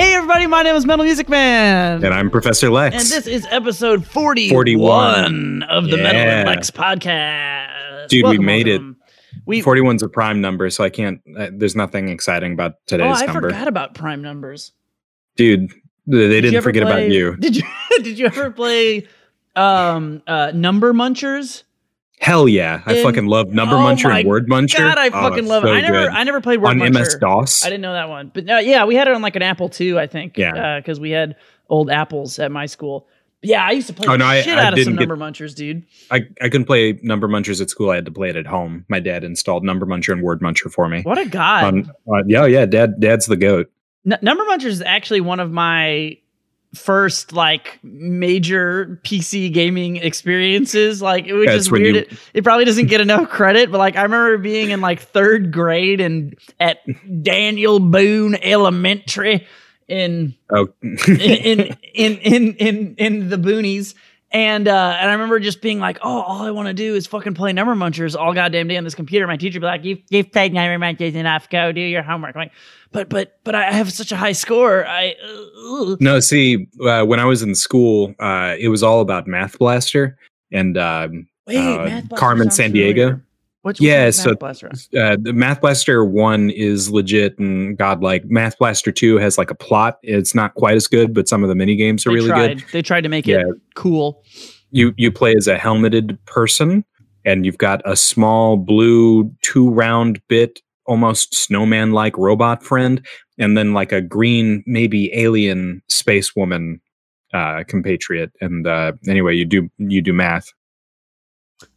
Hey everybody, my name is Metal Music Man. And I'm Professor Lex. And this is episode 41, 41. of the Yeah. Metal and Lex podcast. Dude, we Welcome, made it. welcome. We 41's a prime number, so I can't. Uh, there's nothing exciting about Oh, today's I number. I forgot about prime numbers. Dude, they did didn't forget play- about you. Did you did you ever play um uh number munchers? Hell yeah. I In- fucking love Number Oh Muncher and Word Muncher. God, I Oh, fucking it's love it. I never good. I never played Word On Muncher. MS DOS. I didn't know that one. But uh, yeah, we had it on like an Apple II, I think. Yeah. Because we had old apples at my school. Yeah, I used to play Oh, the no, I- shit I out of some get- number munchers, dude. I, I couldn't play Number Munchers at school. I had to play it at home. My dad installed Number Muncher and Word Muncher for me. What a god. On, uh, yeah, yeah, dad, dad's the goat. N- Number Munchers is actually one of my first like major PC gaming experiences. Like it was Yeah, just weird. you- It, it probably doesn't get enough credit, but like I remember being in like third grade and at Daniel Boone Elementary in Oh, in in in in in the boonies. And uh, and I remember just being like, oh, all I want to do is fucking play number munchers all goddamn day on this computer. My teacher be like, you've you've played number munchers enough. Go do your homework. I'm like, but but but I have such a high score. I uh, no, see, uh, when I was in school, uh, it was all about Math Blaster and um, wait, uh, Math Blaster Carmen Sandiego. familiar. Which, Yeah, which so- Math Blaster? uh, the Math Blaster one is legit and godlike. Math Blaster two has like a plot. It's not quite as good, but some of the mini games are They really tried. good. They tried to make Yeah. it cool. You you play as a helmeted person, and you've got a small blue two round bit, almost snowman like robot friend, and then like a green maybe alien space woman uh, compatriot. And uh, anyway, you do you do math.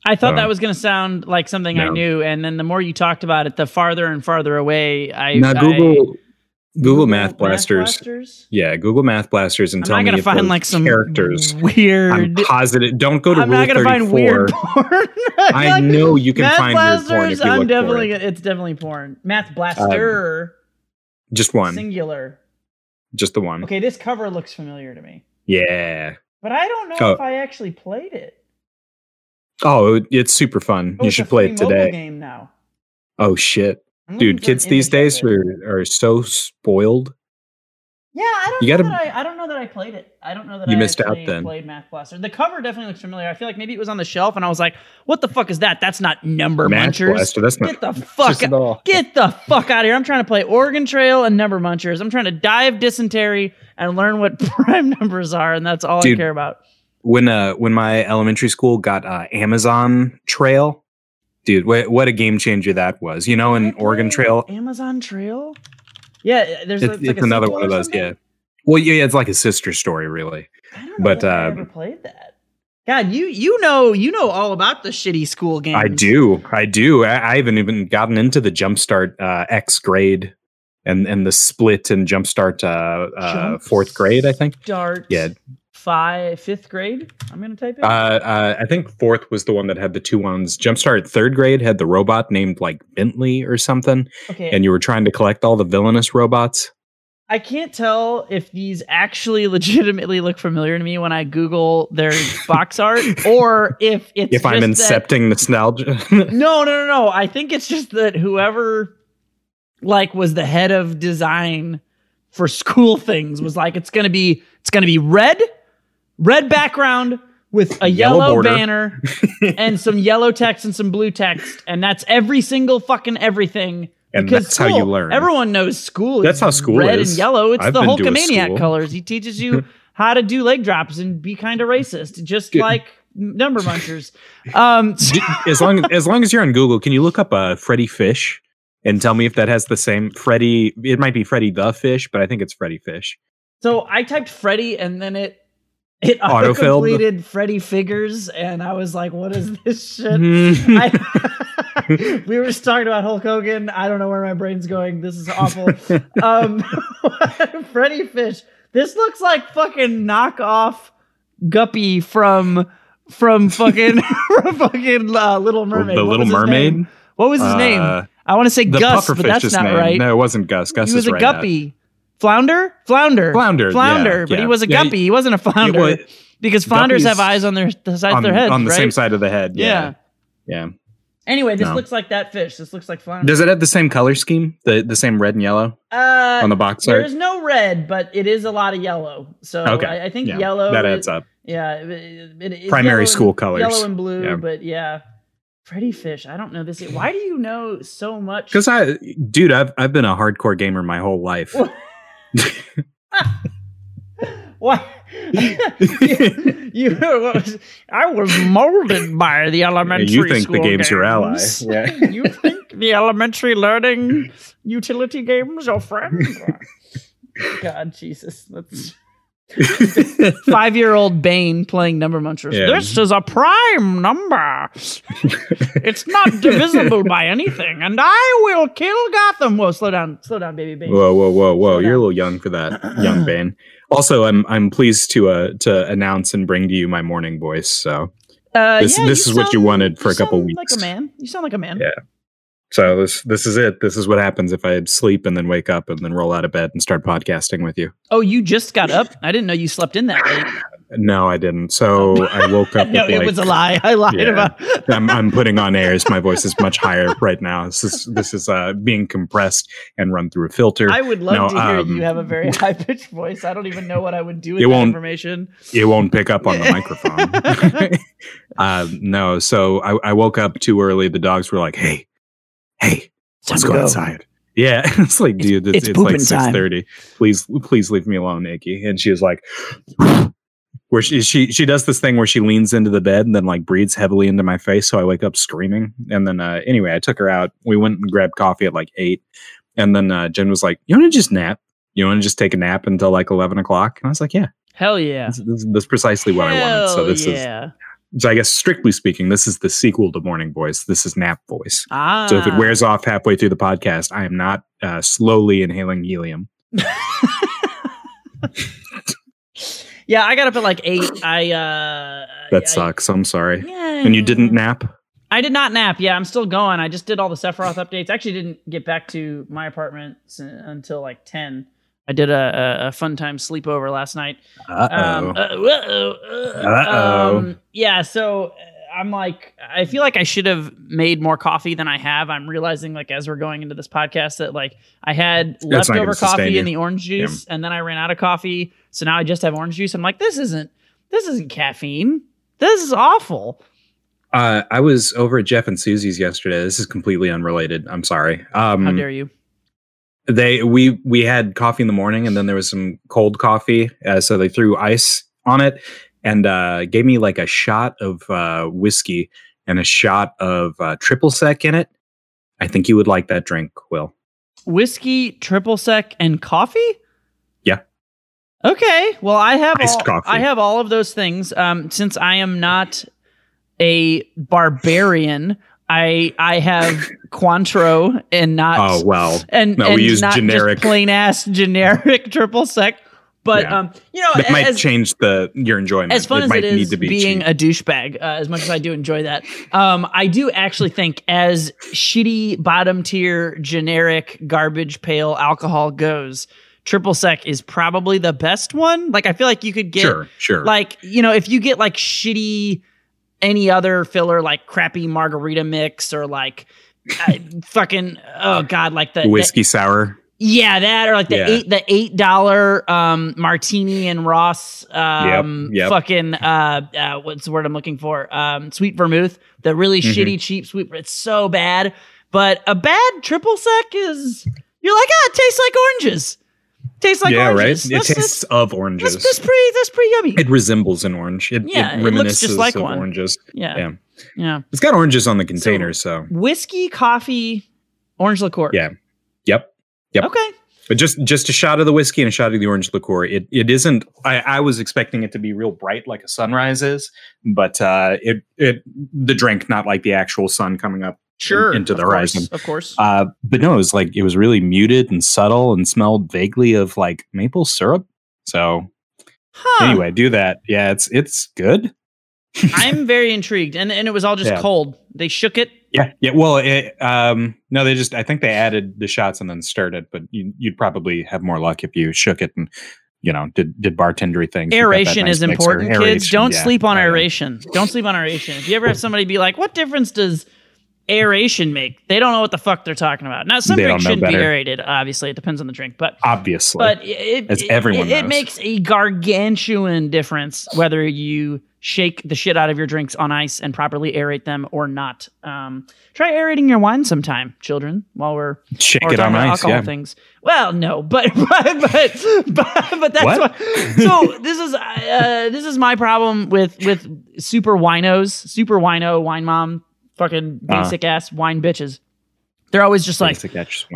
I thought that Uh, was going to sound like something I knew, and then the more you talked about it, the farther and farther away I. now I- Google Google Math Blasters. Blasters? Yeah, Google Math Blasters and I'm tell not me gonna find like some characters. weird. I'm positive. Don't go to I'm Rule not gonna 34. find weird porn. I Like, know you can Math find weird porn blasters. if you I'm look definitely. it. It's definitely porn. Math blaster, Just one. singular. Just the one. Okay, this cover looks familiar to me, Yeah. but I don't know Oh. if I actually played it. Oh, it's super fun. Oh, you should play it today. Game now, Oh shit. Dude, kids these days are, are so spoiled. Yeah, I don't You know gotta- that I, I don't know that I played it. I don't know that You I missed out then. played Math Blaster. The cover definitely looks familiar. I feel like maybe it was on the shelf and I was like, "What the fuck is that? That's not number Math munchers." Blaster, that's not Get the fuck all. Get the fuck out of here. I'm trying to play Oregon Trail and number munchers. I'm trying to die of dysentery and learn what prime numbers are, and that's all I care about. When uh when my elementary school got uh Amazon Trail, dude, what what a game changer that was. You know, in Oregon Trail, Amazon Trail? Yeah, there's it's, a, like it's a another one of those, something? yeah. Well, yeah, it's like a sister story, really. I don't know But, that I uh, ever played that. God, you you know you know all about the shitty school games. I do. I do. I, I haven't even gotten into the Jumpstart uh, X grade and and the split and Jumpstart uh, uh, fourth grade. I think. Dart. Yeah. Five, fifth grade. I'm gonna type it. Uh, uh, I think fourth was the one that had the two ones. Jumpstart third grade had the robot named like Bentley or something, okay. and you were trying to collect all the villainous robots. I can't tell if these actually legitimately look familiar to me when I Google their box art, or if it's if I'm just that- incepting nostalgia, No, no, no, no. I think it's just that whoever like was the head of design for school things was like it's going to be it's going to be red, red background with a Yellow yellow, banner and some yellow text and some blue text and that's every single fucking everything. and Because that's how you learn. Everyone knows school. That's how school red is. and yellow. It's I've the a Hulkamaniac colors. He teaches you how to do leg drops and be kind of racist, just like number munchers. Um, as long as long as you're on Google, can you look up uh, Freddy Fish and tell me if that has the same Freddy? It might be Freddy the Fish, but I think it's Freddy Fish. So I typed Freddy and then it it Autofilled? completed Freddy figures and I was like, what is this shit? Mhm. I, we were just talking about Hulk Hogan. I don't know where my brain's going. This is awful. um Freddy Fish. This looks like fucking knockoff Guppy from from fucking from fucking uh, Little Mermaid. the What Little Mermaid. name? What was his Uh, name? I want to say Gus, but that's not name. right. No, it wasn't Gus. Gus he was a right, guppy. Flounder? Flounder. Flounder, Flounder. yeah, but he was a Yeah, guppy. He wasn't a flounder. well, because flounders have eyes on their the sides on, of their head, on the right? same side of the head. Yeah. Yeah. Yeah. Anyway, this No. looks like that fish. This looks like flounder. Does it have the same color scheme? The the same red and yellow uh, on the box art? there's no red, but it is a lot of yellow. So Okay. I, I think Yeah, yellow. That adds up. Yeah, it, it, it- Primary yellow and- school colors. yellow and blue. Yeah. But yeah, Freddy Fish. I don't know this. Why do you know so much? Because I, dude, I've I've been a hardcore gamer my whole life. Why? you, you was, I was molded by the elementary you think the school game's your ally? Yeah. you think the elementary learning utility games are friends? God, Jesus, that's five-year-old Bane playing number munchers. Yeah. This is a prime number. it's not divisible by anything, and I will kill Gotham. Whoa, slow down, slow down, baby Bane. Whoa, whoa, whoa, whoa! Slow You're down. a little young for that, young Bane. Also, I'm I'm pleased to uh to announce and bring to you my morning voice. So Uh, This- yeah, this you is what you wanted for a couple sound weeks. Like a man. You sound like a man. Yeah. So this this is it. This is what happens if I sleep and then wake up and then roll out of bed and start podcasting with you. Oh, you just got up? I didn't know you slept in that late. No, I didn't. So I woke up. no, with, it was a lie. I lied Yeah. about. I'm, I'm putting on airs. My voice is much higher right now. This is this is uh, being compressed and run through a filter. I would love No, to hear um, you have a very high pitched voice. I don't even know what I would do with It that won't- information. it won't pick up on the microphone. um, no, so I, I woke up too early. The dogs were like, "Hey, hey, let's go, outside." Yeah, it's like, It's- dude, it's, it's it's, like pooping six time. thirty. Please, please leave me alone, Nikki. And she was like, where she she she does this thing where she leans into the bed and then like breathes heavily into my face, so I wake up screaming. And then uh, anyway, I took her out. We went and grabbed coffee at like eight, and then uh, Jen was like, "You want to just nap? You want to just take a nap until like eleven o'clock?" And I was like, "Yeah." Hell yeah. This, this, that's precisely what I wanted. So Hell this is yeah. So I guess strictly speaking, this is the sequel to Morning Voice. This is Nap Voice. Ah. So if it wears off halfway through the podcast, I am not uh, slowly inhaling helium. yeah, I got up at like eight. I uh That I- sucks. I'm sorry. Yeah. And you didn't nap? I did not nap. Yeah, I'm still going. I just did all the Sephiroth updates. Actually, didn't get back to my apartment s- until like ten. I did a, a, fun time sleepover last night. Uh Um, uh, uh-oh, uh, Uh-oh. um, yeah, so uh, I'm like, I feel like I should have made more coffee than I have. I'm realizing, like, as we're going into this podcast, that like I had not leftover coffee in the orange juice, and then I ran out of coffee, so now I just have orange juice. I'm like, this isn't, this isn't caffeine. This is awful. Uh, I was over at Jeff and Susie's yesterday. This is completely unrelated. I'm sorry. Um, How dare you? They we we had coffee in the morning and then there was some cold coffee uh, so they threw ice on it and uh gave me like a shot of uh whiskey and a shot of uh, triple sec in it i think you would like that drink will Whiskey, triple sec, and coffee. Yeah. Okay. Well, I have Iced all, coffee. I have all of those things. Um, since I am not a barbarian, I I have Cointreau and not oh well and no, we use generic- plain ass generic triple sec. But Yeah. um, you know, that might as, change the your enjoyment as fun it as might it is need to be being cheap. a douchebag, uh, as much as I do enjoy that, um, I do actually think as shitty bottom tier generic garbage pail alcohol goes, triple sec is probably the best one. Like I feel like you could get sure sure like you know if you get like shitty any other filler like crappy margarita mix or like uh, fucking oh god like the, the whiskey sour yeah, that or like the Yeah. eight the eight dollar um martini and Ross um yep. fucking uh, uh what's the word I'm looking for? Um sweet vermouth. The really Mhm. shitty cheap sweet it's so bad. But a bad triple sec is you're like, ah, it tastes like oranges. Tastes like yeah oranges. right it That's, tastes that's, of oranges that's, that's pretty that's pretty yummy. it resembles an orange it, Yeah, it it looks just like of one. oranges yeah. yeah. Yeah. it's got oranges on the container so Whiskey, coffee, orange liqueur. Yeah. Yep. Yep. Okay. But just just a shot of the whiskey and a shot of the orange liqueur. It it isn't. I, I was expecting it to be real bright like a sunrise is, but uh, it it the drink not like the actual sun coming up. Sure. into the course, horizon. Of course. Uh, but no, it was like it was really muted and subtle and smelled vaguely of like maple syrup. So Huh. anyway, do that. Yeah, it's it's good. I'm very intrigued, and and it was all just Yeah. cold. They shook it. Yeah, yeah. Well, it, um, no, they just I think they added the shots and then stirred it, but you, you'd probably have more luck if you shook it and you know did did bartendery things. You've got that Aeration nice is mixer. important, kids. Don't yeah. sleep on aeration. Don't sleep on aeration. If you ever have somebody be like, "What difference does aeration make? They don't know what the fuck they're talking about. Now, some They drinks shouldn't be aerated. Obviously, it depends on the drink, but Obviously. but it, As it- everyone it, it makes a gargantuan difference whether you shake the shit out of your drinks on ice and properly aerate them or not. Um, try aerating your wine sometime, children, while we're Shake it on ice. alcohol Yeah. things. Well, no, but but but but, but that's What? what. So this is uh, this is my problem with with super winos, super wino, wine mom, fucking Uh. basic ass wine bitches. They're always just like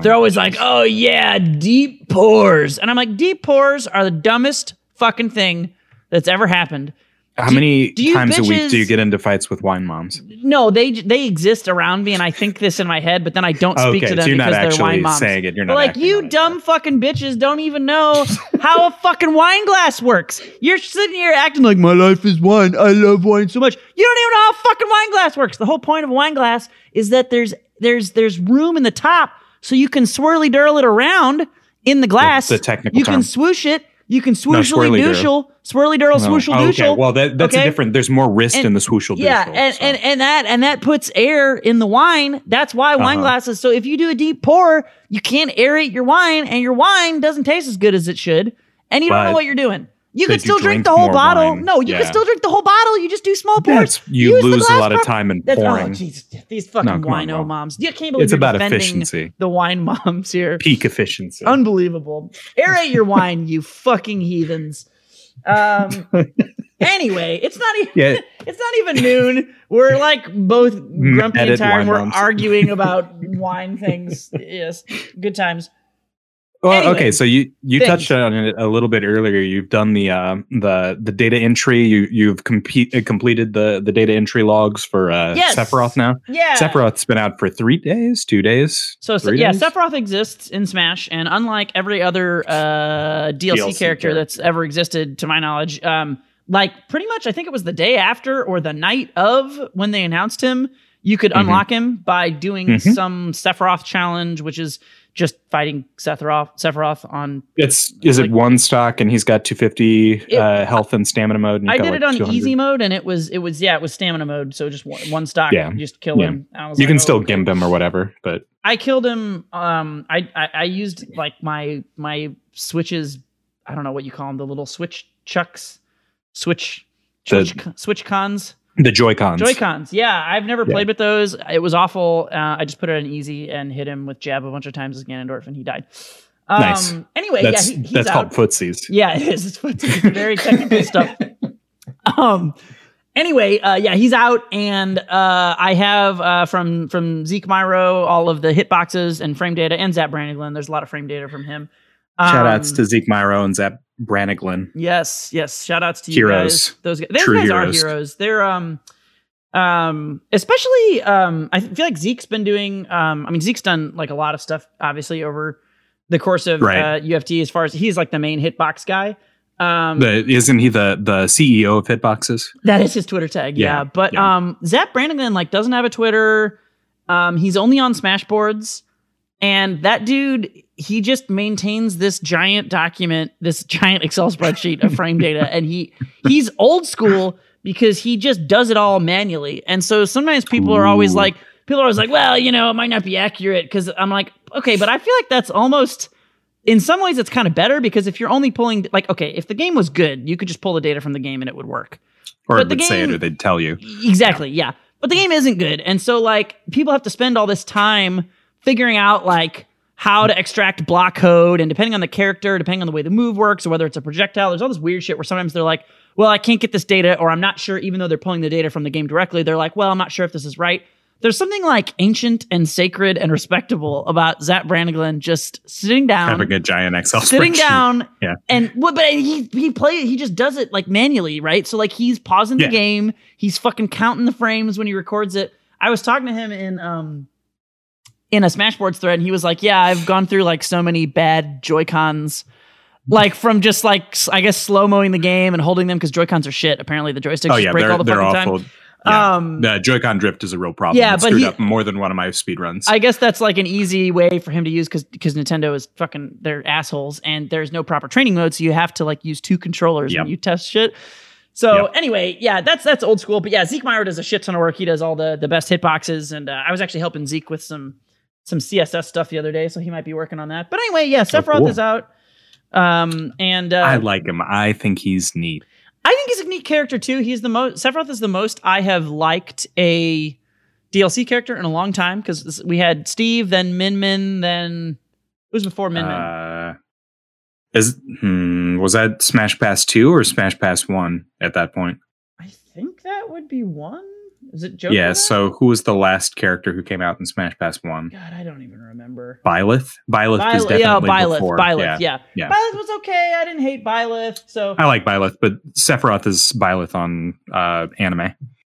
they're always like, oh yeah, deep pours, and I'm like, deep pours are the dumbest fucking thing that's ever happened. How do- many do times a week do you get into fights with wine moms? No, they they exist around me, and I think this in my head, but then I don't speak Okay, to them so because they're actually wine moms. saying it. You're not like you on it. dumb fucking bitches don't even know how a fucking wine glass works. You're sitting here acting like my life is wine. I love wine so much. You don't even know how a fucking wine glass works. The whole point of a wine glass is that there's there's there's room in the top so you can swirly dirl it around in the glass. the technical You can swoosh it. You can No, swooshly swirly dirl. douchel, swirly dirl, No. swooshel Oh, douchel. okay. Well, that, that's Okay? a different. There's more wrist And- in the swooshel. Yeah, douchel, and, so. and and that and that puts air in the wine. That's why wine Uh-huh. glasses. So if you do a deep pour, you can't aerate your wine, and your wine doesn't taste as good as it should, and you don't know what you're doing. You could could still drink drink the whole bottle. wine? No, you Yeah. can still drink the whole bottle. You just do small pours. That's- you Use lose a lot of time in That's, pouring. Oh, these fucking No, come on, moms. You can't believe It's about efficiency. the wine moms here. Peak efficiency. Unbelievable. Aerate your wine, you fucking heathens. Um. anyway, it's not even. yeah, It's not even noon. We're like both grumpy and tired. We're moms. arguing about wine things. Yes, good times. Well, Anyway, okay, so you you things. touched on it a little bit earlier. You've done the uh, the the data entry. You you've compete, uh, completed the the data entry logs for uh, Yes. Sephiroth now. Yeah. Sephiroth's been out for three days, two days. So, so yeah, days? Sephiroth exists in Smash, and unlike every other uh, DLC, DLC character, character. that's ever existed, to my knowledge, um, like pretty much, I think it was the day after or the night of when they announced him, you could Mhm. unlock him by doing Mhm. some Sephiroth challenge, which is just fighting Sephiroth, Sephiroth on It's is Like- it one stock and he's got 250 It- uh, health and stamina mode. And I did got it on 200. easy mode, and it was it was yeah, it was stamina mode. So just one, one stock, Yeah. you just kill Yeah. him. I was You like, can oh, still okay. gimp him or whatever, but I killed him. Um, I, I I used like my my switches. I don't know what you call them. The little switch chucks, switch The- switch, switch cons, the Joy Cons. Joy Cons. Yeah, I've never Yeah. played with those. It was awful. Uh, I just put it on easy and hit him with jab a bunch of times as Ganondorf, and he died. Um, Nice. Anyway, That's yeah, he, he's that's out. called footsies. Yeah, it is. It's, it's very technical stuff. Um. Anyway, uh, yeah, he's out, and uh, I have uh, from from Zeke Myro all of the hitboxes and frame data, and Zapp Branniglenn. There's a lot of frame data from him. Shout outs Um, to Zeke Myro and Zap Branniglenn. Yes, yes. Shout outs to you Heroes. guys. Those guys, those True guys heroes. are heroes. They're um um especially um I feel like Zeke's been doing um I mean Zeke's done like a lot of stuff obviously over the course of Right. uh, UFD as far as he's like the main hitbox guy. Um The, isn't he the the CEO of Hitboxes? that is his Twitter tag, yeah. Yeah, But yeah. um Zap Brannigan like doesn't have a Twitter. Um he's only on Smashboards. And that dude, he just maintains this giant document, this giant Excel spreadsheet of frame data, and he he's old school because he just does it all manually. And so sometimes people are always like, people are always like, well, you know, it might not be accurate because I'm like, okay, but I feel like that's almost in some ways it's kind of better because if you're only pulling like, okay, if the game was good, you could just pull the data from the game and it would work. Or But it the would say it game- or they'd tell you. Exactly, yeah. But the game isn't good. And so like people have to spend all this time figuring out like how to extract block code and depending on the character, depending on the way the move works or whether it's a projectile, there's all this weird shit where sometimes they're like, "Well, I can't get this data or I'm not sure even though they're pulling the data from the game directly, they're like, "Well, I'm not sure if this is right." There's something like ancient and sacred and respectable about Zapp Branniglenn just sitting down Having a giant Excel sitting down Yeah. and what but he he play he just does it like manually right so like he's pausing Yeah. the game he's fucking counting the frames when he records it i was talking to him in um in a smashboards thread and he was like yeah i've gone through like so many bad joy cons like from just like I guess slow mowing the game and holding them because joy cons are shit apparently the joysticks Oh yeah, break all the fucking awful. time Yeah. um the Joy-Con drift is a real problem. Yeah, It but screwed he- up more than one of my speed runs. I guess that's like an easy way for him to use because because Nintendo is fucking they're assholes and there's no proper training mode, so you have to like use two controllers Yep. when you test shit. So Yep. anyway, yeah, that's that's old school. But yeah, Zeke Meyer does a shit ton of work. He does all the the best hitboxes, and uh, I was actually helping Zeke with some some CSS stuff the other day, so he might be working on that. But anyway, yeah, Sephiroth cool. is out, um, and uh, I like him. I think he's neat. I think he's a neat character too. He's the most Sephiroth is the most I have liked a DLC character in a long time because we had Steve, then Min Min, then who's before Min Min? Uh, is hmm, was that Smash Pass two or Smash Pass one at that point? I think that would be one. Is it Joker? yeah. So who was the last character who came out in Smash Pass one? God, I don't even remember. Byleth. Byleth is definitely yeah, Byleth, before. Byleth, yeah. yeah. yeah. Byleth was okay. I didn't hate Byleth, so I like Byleth, but Sephiroth is Byleth on uh, anime.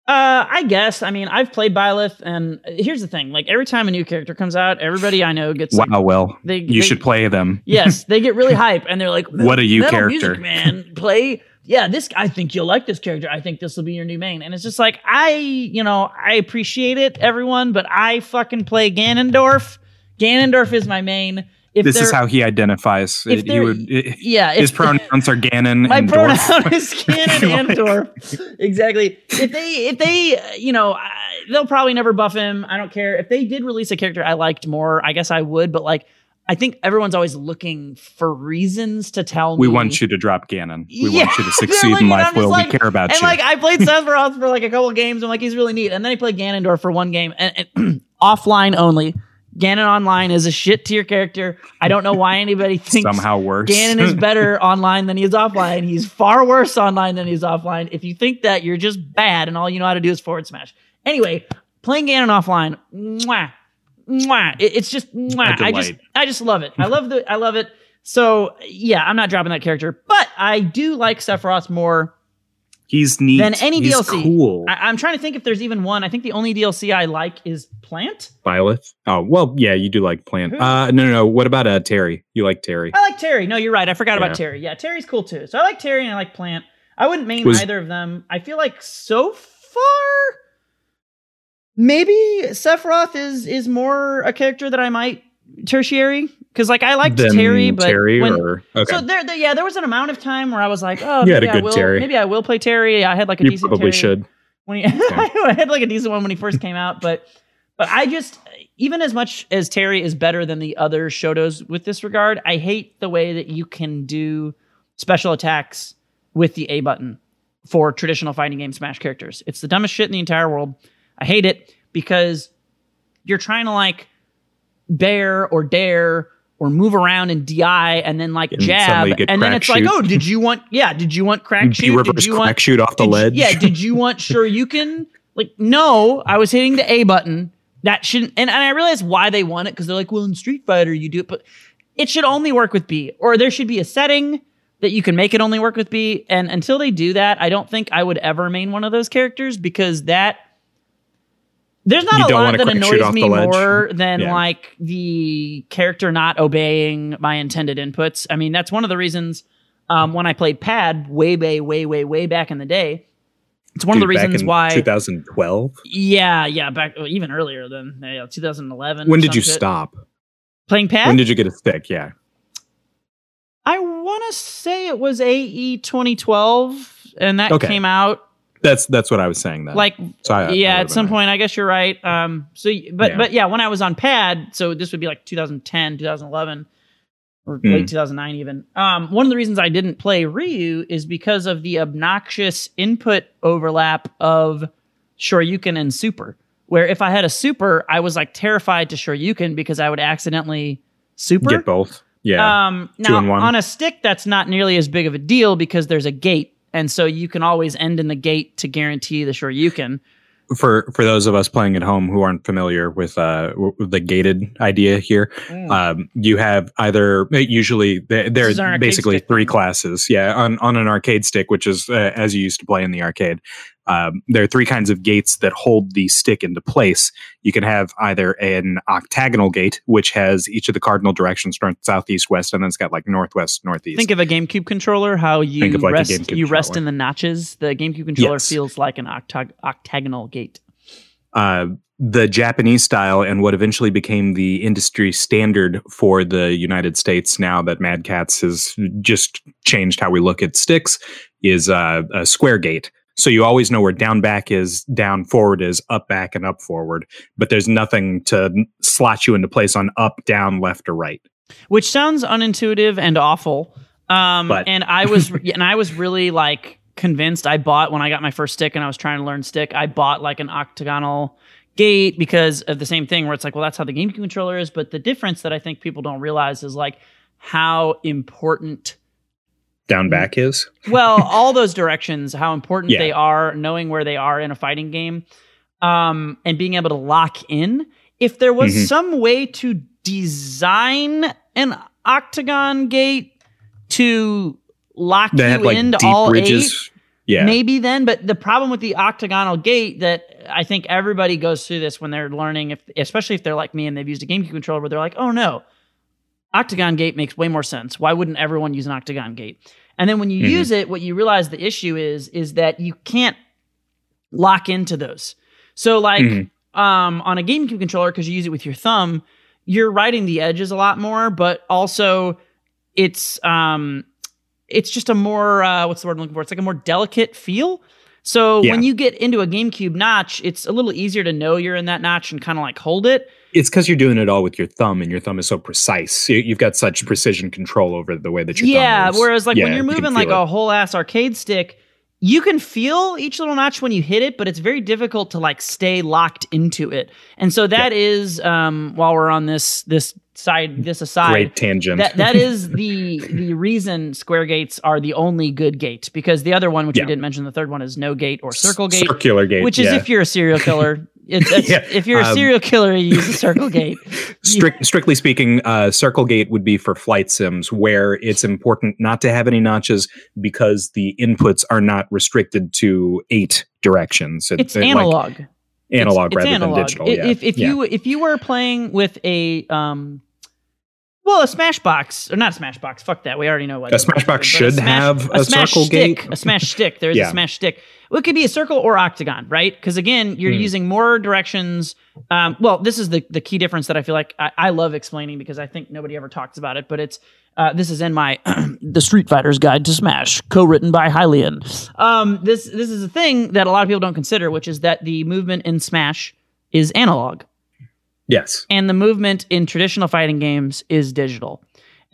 Uh, I guess. I mean, I've played Byleth, and here's the thing: like every time a new character comes out, everybody I know gets Wow. like, well, they, you they- should play them. Yes, they get really hype, and they're like, What a you "Metal character." music, man! Play, yeah, this. I think you'll like this character. I think this will be your new main." And it's just like, I, you know, I appreciate it, everyone, but I fucking play Ganondorf. Ganondorf is my main. If This is how he identifies. if He would. i- yeah, his if- pronouns are Ganon My and pronoun is Ganon and Dorf. Exactly. If they, if they, you know, they'll probably never buff him. I don't care. If they did release a character I liked more, I guess I would. But like, I think everyone's always looking for reasons to tell We me. We want you to drop Ganon. We Yeah, want you to succeed looking, in life. Will like- we care about and you? And like, I played Sephiroth for like a couple of games. I'm like, he's really neat. And then I played Ganondorf for one game, and, and offline only. Ganon online is a shit tier character. I don't know why anybody thinks Somehow worse. Ganon is better online than he is offline. He's far worse online than he's offline. If you think that, you're just bad, and all you know how to do is forward smash. Anyway, playing Ganon offline, mwah, mwah. It- it's just mwah. I just. I just love it. I love the, I love it. So yeah, I'm not dropping that character, but I do like Sephiroth more. He's neat. Than any He's DLC. Cool. I, I'm trying to think if there's even one. I think the only DLC I like is Plant. Byleth. Oh well, yeah, you do like plant. Who? Uh, no, no, no. What about uh Terry? You like Terry? I like Terry. No, you're right. I forgot Yeah. about Terry. Yeah, Terry's cool too. So I like Terry and I like Plant. I wouldn't main Was- either of them. I feel like so far, maybe Sephiroth is is more a character that I might tertiary because like I liked Terry, but Terry when, or okay. so there, there, yeah, there was an amount of time where I was like, oh, maybe I will, Terry. maybe I will play Terry. I had like a you decent probably Terry should. when he, I had like a decent one when he first came out, but but I just even as much as Terry is better than the other Shotos with this regard, I hate the way that you can do special attacks with the A button for traditional fighting game Smash characters. It's the dumbest shit in the entire world. I hate it because you're trying to like bear or dare or move around and DI and then like And jab and then it's like, oh, did you want yeah, did you want crack You shoot? Did reverse you crack want shoot off the did you- yeah, did you want sure you can? Like, no, I was hitting the A button. That shouldn't, and, and I realize why they want it because they're like, well, in Street Fighter you do it, but it should only work with B, or there should be a setting that you can make it only work with B. And until they do that, I don't think I would ever main one of those characters because that there's not You a lot that annoys me more than Yeah. like the character not obeying my intended inputs. I mean, that's one of the reasons um, when I played Pad way, way, way, way, way back in the day. It's one of the Dude, reasons why 2012. yeah, yeah, back even earlier than yeah, 2011. When did you shit. stop? playing pad? When did you get a stick? Yeah. I want to say it was AE 2012, and that Okay. came out That's that's what I was saying then. like So I- I yeah, would've at some point. I guess you're right. Um, so but Yeah. but yeah, when I was on pad, so this would be like 2010, 2011, or Mm. late 2009 even. Um, one of the reasons I didn't play Ryu is because of the obnoxious input overlap of Shoryuken and Super. Where if I had a Super, I was like terrified to Shoryuken because I would accidentally Super. Get both. Yeah. Um, now on a stick, that's not nearly as big of a deal because there's a gate, and so you can always end in the gate to guarantee the Shoryuken. for for those of us playing at home who aren't familiar with uh w- the gated idea here, um, you have either usually there Mm. This is an there are arcade basically three then. classes. Yeah, on on an arcade stick, which is uh, as you used to play in the arcade. Um, there are three kinds of gates that hold the stick into place. You can have either an octagonal gate, which has each of the cardinal directions north, south, east, west, and then it's got like northwest, northeast. Think of a GameCube controller. How you like rest, you rest in the notches. The GameCube controller Yes. feels like an octag- octagonal gate. uh, the Japanese style and what eventually became the industry standard for the United States now that Mad Catz has just changed how we look at sticks is uh, a square gate. So you always know where down back is, down forward is, up back and up forward. But there's nothing to slot you into place on up, down, left, or right. which sounds unintuitive and awful. Um, But- and I was and I was really like convinced. I bought when I got my first stick and I was trying to learn stick. I bought like an octagonal gate because of the same thing where it's like, well, that's how the game controller is. But the difference that I think people don't realize is like how important Down back is. well, all those directions, how important Yeah. they are, knowing where they are in a fighting game, um, and being able to lock in. If there was Mhm. some way to design an octagon gate to lock They you had like into all ridges. eight, Yeah. maybe then. But the problem with the octagonal gate that I think everybody goes through this when they're learning, if especially if they're like me and they've used a GameCube controller, where they're like, oh no, octagon gate makes way more sense. Why wouldn't everyone use an octagon gate? And then when you Mhm. use it, what you realize the issue is is that you can't lock into those. So like Mhm. um, on a GameCube controller, because you use it with your thumb, you're riding the edges a lot more, but also it's um, it's just a more uh, what's the word I'm looking for? It's like a more delicate feel. So Yeah. when you get into a GameCube notch, it's a little easier to know you're in that notch and kind of like hold it. It's because you're doing it all with your thumb, and your thumb is so precise. You- You've got such precision control over the way that your yeah, thumb whereas like Yeah, when you're you moving like feel a whole ass arcade stick, you can feel each little notch when you hit it, but it's very difficult to like stay locked into it. And so that is um while we're on this this side this aside great tangent. that that is the the reason square gates are the only good gate because the other one which Yeah. we didn't mention the third one is no gate or circle gate circular gate, which is yeah. if you're a serial killer it's, it's- Yeah, if you're a um, serial killer you use a circle gate Strict, strictly speaking, uh, circle gate would be for flight sims where it's important not to have any notches because the inputs are not restricted to eight directions. It- it's it, like, analog analog It's- it's rather analog. than digital. I- yeah. If if Yeah. you if you were playing with a um, well, a Smashbox or not a Smashbox, fuck that. We already know what A Smashbox should have a smash circle stick, gate. a smash stick. There's Yeah. a smash stick. Well, it could be a circle or octagon, right? Because again, you're Hmm. using more directions. Um, well, this is the the key difference that I feel like I, I love explaining because I think nobody ever talks about it. But it's uh, this is in my the Street Fighter's Guide to Smash, co-written by Hylian. Um, this this is a thing that a lot of people don't consider, which is that the movement in Smash is analog yes. and the movement in traditional fighting games is digital.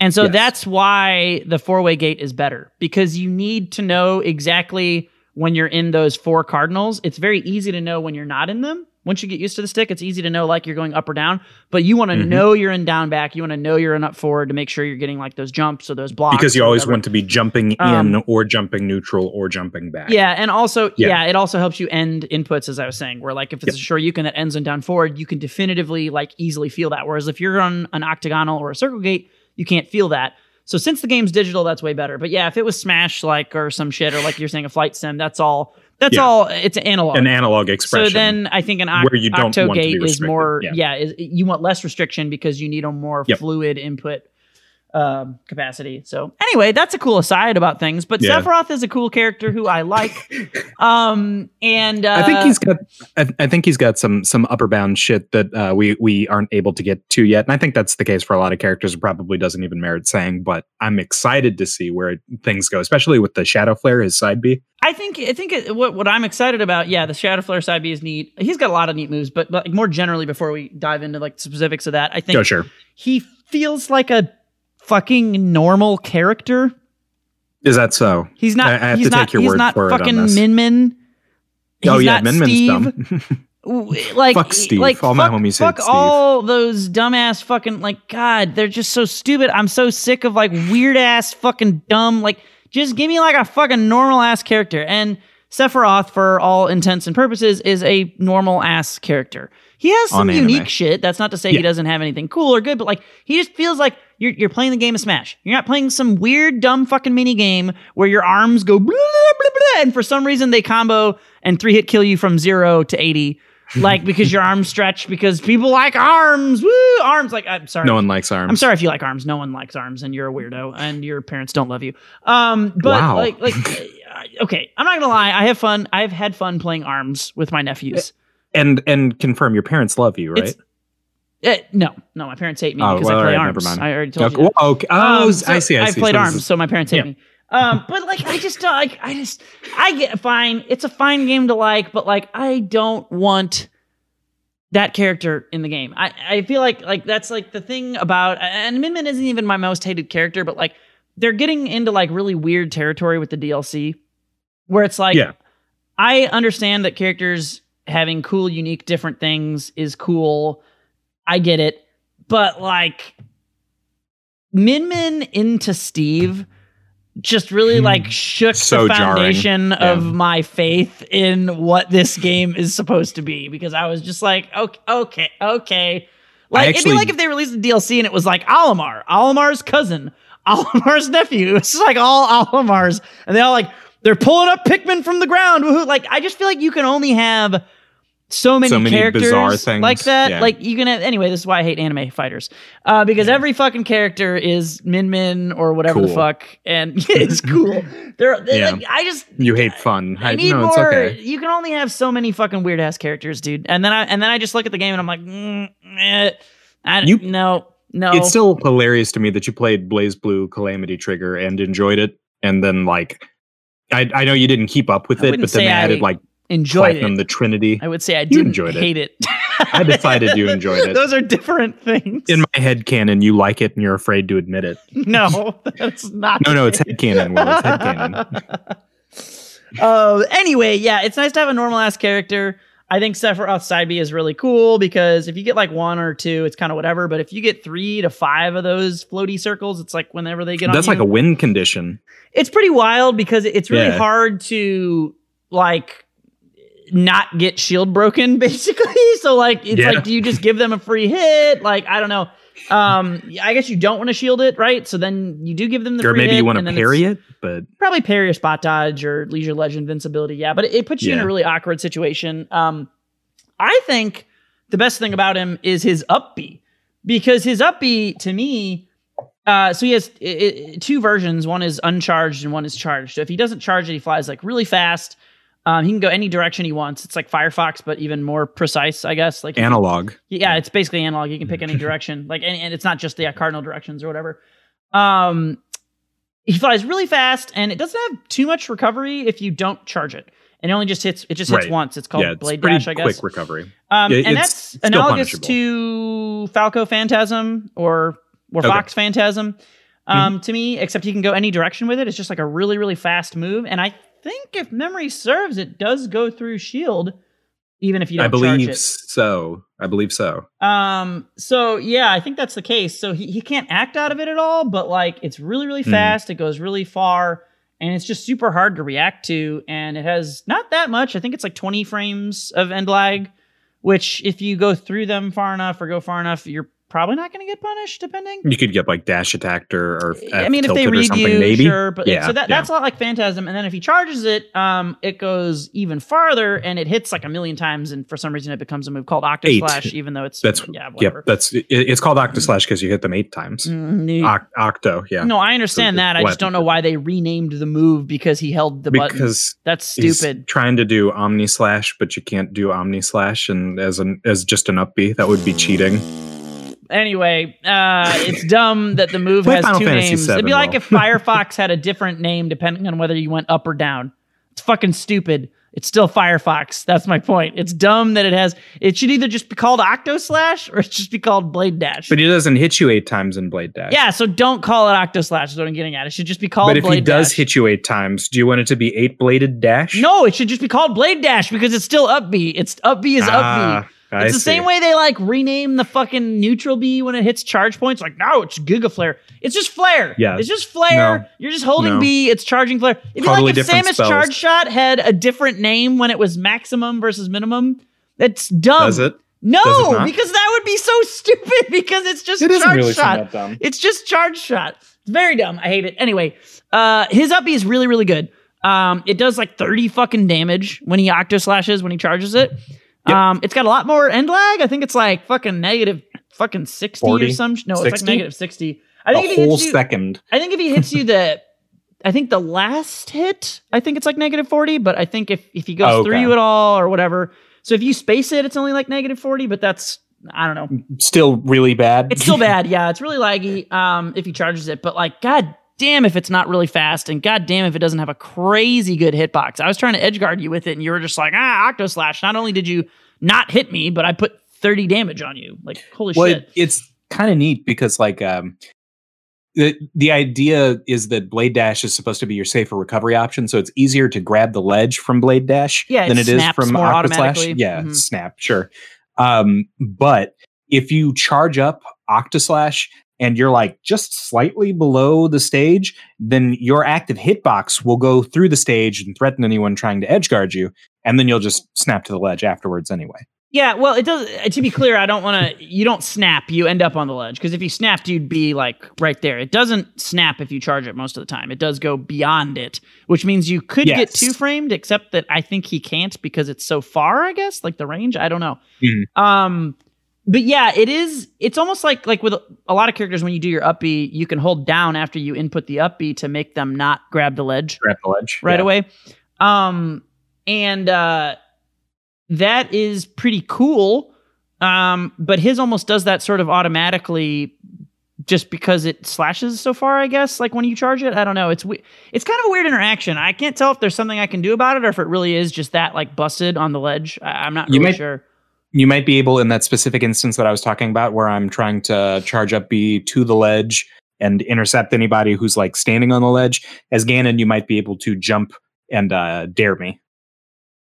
And so Yes. that's why the four way gate is better because you need to know exactly when you're in those four cardinals. It's very easy to know when you're not in them. Once you get used to the stick, it's easy to know like you're going up or down, but you want to Mhm. know you're in down back. You want to know you're in up forward to make sure you're getting like those jumps or those blocks. Because you always whatever. want to be jumping Um, in or jumping neutral or jumping back. Yeah, and also yeah. Yeah. it also helps you end inputs as I was saying, where like if it's a sure you can that ends in down forward, you can definitively like easily feel that. Whereas if you're on an octagonal or a circle gate, you can't feel that. So since the game's digital, that's way better. But yeah, if it was Smash like or some shit or like you're saying a flight sim, that's all. That's Yeah. all. It's analog. An analog expression. so then I think an oct- where you don't octo want to be gate is more. Yeah. Yeah, is, you want less restriction because you need a more Yep. fluid input um, capacity. So anyway, that's a cool aside about things. But Yeah. Sephiroth is a cool character who I like. um, and uh, I think he's got. I, I think he's got some some upper bound shit that uh, we we aren't able to get to yet, and I think that's the case for a lot of characters. It probably doesn't even merit saying, but I'm excited to see where things go, especially with the Shadow Flare, his side B. I think I think it, what what I'm excited about, yeah, the Shadow Flare side B is neat. He's got a lot of neat moves, but, but like more generally, before we dive into like specifics of that, I think Oh, sure. he feels like a fucking normal character. Is that so? He's not. I- I have he's to not, take your he's word not for it on fucking this. Min Min. oh He's yeah, Min Min's dumb. Like Fuck Steve. Like, All my homies fuck Steve. all those dumbass fucking like God. They're just so stupid. I'm so sick of like weird ass fucking dumb. Like just give me like a fucking normal ass character. And Sephiroth, for all intents and purposes, is a normal ass character. He has some On anime. unique shit. That's not to say he doesn't have anything cool or good, but like he just feels like you're you're playing the game of Smash. You're not playing some weird dumb fucking mini game where your arms go blah, blah, blah, and for some reason they combo and three hit kill you from zero to eighty. like because your arms stretch because people like arms. Woo, arms. Like I'm sorry. No one likes arms. I'm sorry if you like arms. No one likes arms, and you're a weirdo, and your parents don't love you. Um, but Wow. like, like, uh, okay, I'm not gonna lie. I have fun. I've had fun playing arms with my nephews. And and confirm your parents love you, right? It's- Uh, no, no, my parents hate me Oh, because well, I play alright, arms. never mind. I already told Okay. you. well, okay. Oh, Um, so I see. I I've see. played So arms, is- so my parents hate yeah. me. Um, but like, I just don't like. I just, I get fine. It's a fine game to like, but like, I don't want that character in the game. I, I feel like like that's like the thing about and Min Min isn't even my most hated character, but like they're getting into like really weird territory with the DLC where it's like Yeah. I understand that characters having cool, unique, different things is cool. I get it. But like Min Min into Steve just really hmm. like shook So the jarring. foundation Yeah. of my faith in what this game is supposed to be because I was just like, okay, okay, okay. Like it'd be like if they released a DLC and it was like Olimar, Olimar's cousin, Olimar's nephew. It's just like all Olimars, and they all like they're pulling up Pikmin from the ground. Woohoo! Like I just feel like you can only have so many, So many characters bizarre things, like that. yeah. Like you can have anyway. This is why I hate anime fighters, uh, because every fucking character is Min Min or whatever the fuck, and it's cool. They're, they're Yeah. like, I just You hate fun. I I, need no, more. it's okay. You can only have so many fucking weird ass characters, dude. And then I and then I just look at the game and I'm like, mm, eh, I You- no no. It's still hilarious to me that you played BlazBlue Calamity Trigger and enjoyed it, and then like, I I know you didn't keep up with I it, but then they added I like enjoyed Platinum it. the Trinity. I would say I didn't enjoyed it. hate it. I decided you enjoyed it. Those are different things. In my head canon, you like it and you're afraid to admit it. no, that's not. No, no, it's head canon. Will it's head canon. Uh, anyway, yeah, it's nice to have a normal ass character. I think Sephiroth Side B is really cool because if you get like one or two, it's kind of whatever. But if you get three to five of those floaty circles, it's like whenever they get on That's you. like a win condition. it's pretty wild because it's really Yeah. hard to like not get shield broken basically so like it's Yeah. like do you just give them a free hit like i don't know um i guess you don't want to shield it right so then you do give them the Or free maybe you want to parry it, but probably parry or spot dodge or leisure ledge invincibility yeah but it, it puts you in a really awkward situation um i think the best thing about him is his up B because his up B to me uh, so he has i i two versions. One is uncharged and one is charged. So if he doesn't charge it, he flies like really fast. Um, he can go any direction he wants. It's like Firefox, but even more precise, I guess. Like analog. yeah, it's basically analog. You can pick any direction, like, and, and it's not just the uh, cardinal directions or whatever. Um, he flies really fast, and it doesn't have too much recovery if you don't charge it. And it only just hits. It just hits Right. once. It's called yeah, it's Blade Dash, I guess. quick recovery. Um, and that's analogous to Falco Phantasm or or Okay. Fox Phantasm um, to me, except you can go any direction with it. It's just like a really, really fast move. And I think if memory serves, it does go through shield, even if you don't I believe so. I believe so. Um, so yeah, I think that's the case. So he, he can't act out of it at all, but like it's really, really Hmm. fast. It goes really far, and it's just super hard to react to. And it has not that much. I think it's like 20 frames of end lag, which if you go through them far enough or go far enough, you're probably not going to get punished, depending. You could get like dash attacked or, or I F mean, if they read something, you, maybe. sure, but Yeah, so that, yeah. that's a lot like Phantasm. And then if he charges it, um, it goes even farther and it hits like a million times. And for some reason, it becomes a move called Octo Eight. Slash, even though it's That's yeah, Yep, that's it, it's called octa slash because you hit them eight times. Mm, neat. Oc- Octo, yeah. No, I understand So that. I just don't know why they renamed the move because he held the button. because That's stupid. trying to do Omni Slash, but you can't do Omni Slash, and as an as just an up B, that would be cheating. Anyway, uh, it's dumb that the move has Final two Fantasy names. It'd be like if Firefox had a different name depending on whether you went up or down. It's fucking stupid. It's still Firefox. That's my point. It's dumb that it has. It should either just be called Octo Slash or it should just be called Blade Dash. But he doesn't hit you eight times in Blade Dash. yeah, so don't call it Octo Slash. Is what I'm getting at. It should just be called. But if Blade he does Dash. hit you eight times, do you want it to be eight bladed dash? no, it should just be called Blade Dash because it's still up B. It's up B is up B. I It's the see. same way they like rename the fucking neutral B when it hits charge points. Like, no, it's Giga Flare. It's just flare. Yeah. It's just flare. No. You're just holding No. B. It's charging flare. It'd be like if Samus spells. Charge Shot had a different name when it was maximum versus minimum. That's dumb. Does it? No, Does it because that would be so stupid because it's just It isn't charge really shot. dumb. It's just charge shot. It's very dumb. I hate it. Anyway, uh, his up B is really, really good. Um, it does like 30 fucking damage when he octo slashes when he charges it. Yep. Um, it's got a lot more end lag. I think it's like fucking negative fucking 60 or some. No, it's like 60? negative I think A if whole hits you, second. I think if he hits you the, I think the last hit, I think it's like negative 40, but I think if, if he goes Oh, through okay. you at all or whatever. So if you space it, it's only like negative 40, but that's, I don't know. Still really bad. It's still bad. Yeah, it's really laggy um, if he charges it. But like, god damn if it's not really fast, and god damn if it doesn't have a crazy good hitbox. I was trying to edge guard you with it, and you were just like, ah, Octo Slash. Not only did you not hit me, but I put 30 damage on you. Like, holy well, shit. it- it's kind of neat because like um the the idea is that blade dash is supposed to be your safer recovery option, so it's easier to grab the ledge from blade dash Yeah, it than it is from Octo Slash. Yeah, Mhm. snap, sure. Um, but if you charge up Octoslash and you're like just slightly below the stage, then your active hitbox will go through the stage and threaten anyone trying to edge guard you, and then you'll just snap to the ledge afterwards anyway. Yeah, well, it does. uh, To be clear, I don't want to. You don't snap. You end up on the ledge because if you snapped, you'd be like right there. It doesn't snap if you charge it most of the time. It does go beyond it, which means you could get two framed. Except that I think he can't because it's so far. I guess like the range. I don't know. Mhm. Um, but yeah, it is. It's almost like like with a lot of characters when you do your up B, you can hold down after you input the up B to make them not grab the ledge Grab the ledge right Yeah. away. Um, and uh, that is pretty cool. Um, but his almost does that sort of automatically, just because it slashes so far. I guess like when you charge it, I don't know. It's we- it's kind of a weird interaction. I can't tell if there's something I can do about it or if it really is just that like busted on the ledge. I- I'm not You really might- sure. You might be able in that specific instance that I was talking about where I'm trying to charge up B to the ledge and intercept anybody who's like standing on the ledge. As Ganon, you might be able to jump and uh, dair me.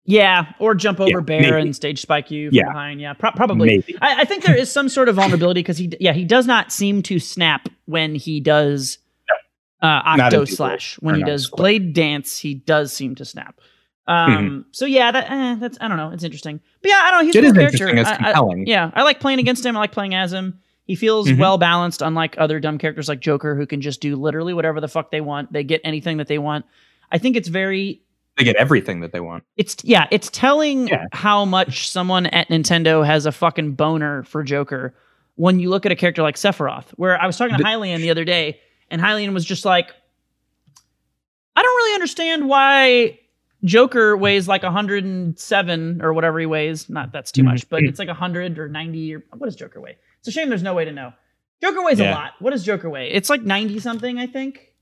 Yeah, or jump over Yeah, bair maybe. and stage spike you from Yeah. behind. Yeah, pro- probably. I, I think there is some sort of vulnerability because he, yeah, he does not seem to snap when he does uh, Octo Slash. When he does split. Blade Dance, he does seem to snap. Um, Mm-hmm. So yeah, that eh, that's I don't know. It's interesting, but yeah, I don't know. He's It a is character. interesting. It's I- I- yeah, I like playing against him. I like playing as him. He feels Mhm. well balanced, unlike other dumb characters like Joker, who can just do literally whatever the fuck they want. They get anything that they want. I think it's very They get everything that they want. it's yeah, it's telling Yeah. how much someone at Nintendo has a fucking boner for Joker when you look at a character like Sephiroth. Where I was talking to Hylian the other day, and Hylian was just like, I don't really understand why Joker weighs like 107 or whatever he weighs. Not that's too much, but it's like 100 or 90 or what does Joker weigh? It's a shame there's no way to know. Joker weighs a lot. What does Joker weigh? It's like 90 something, I think.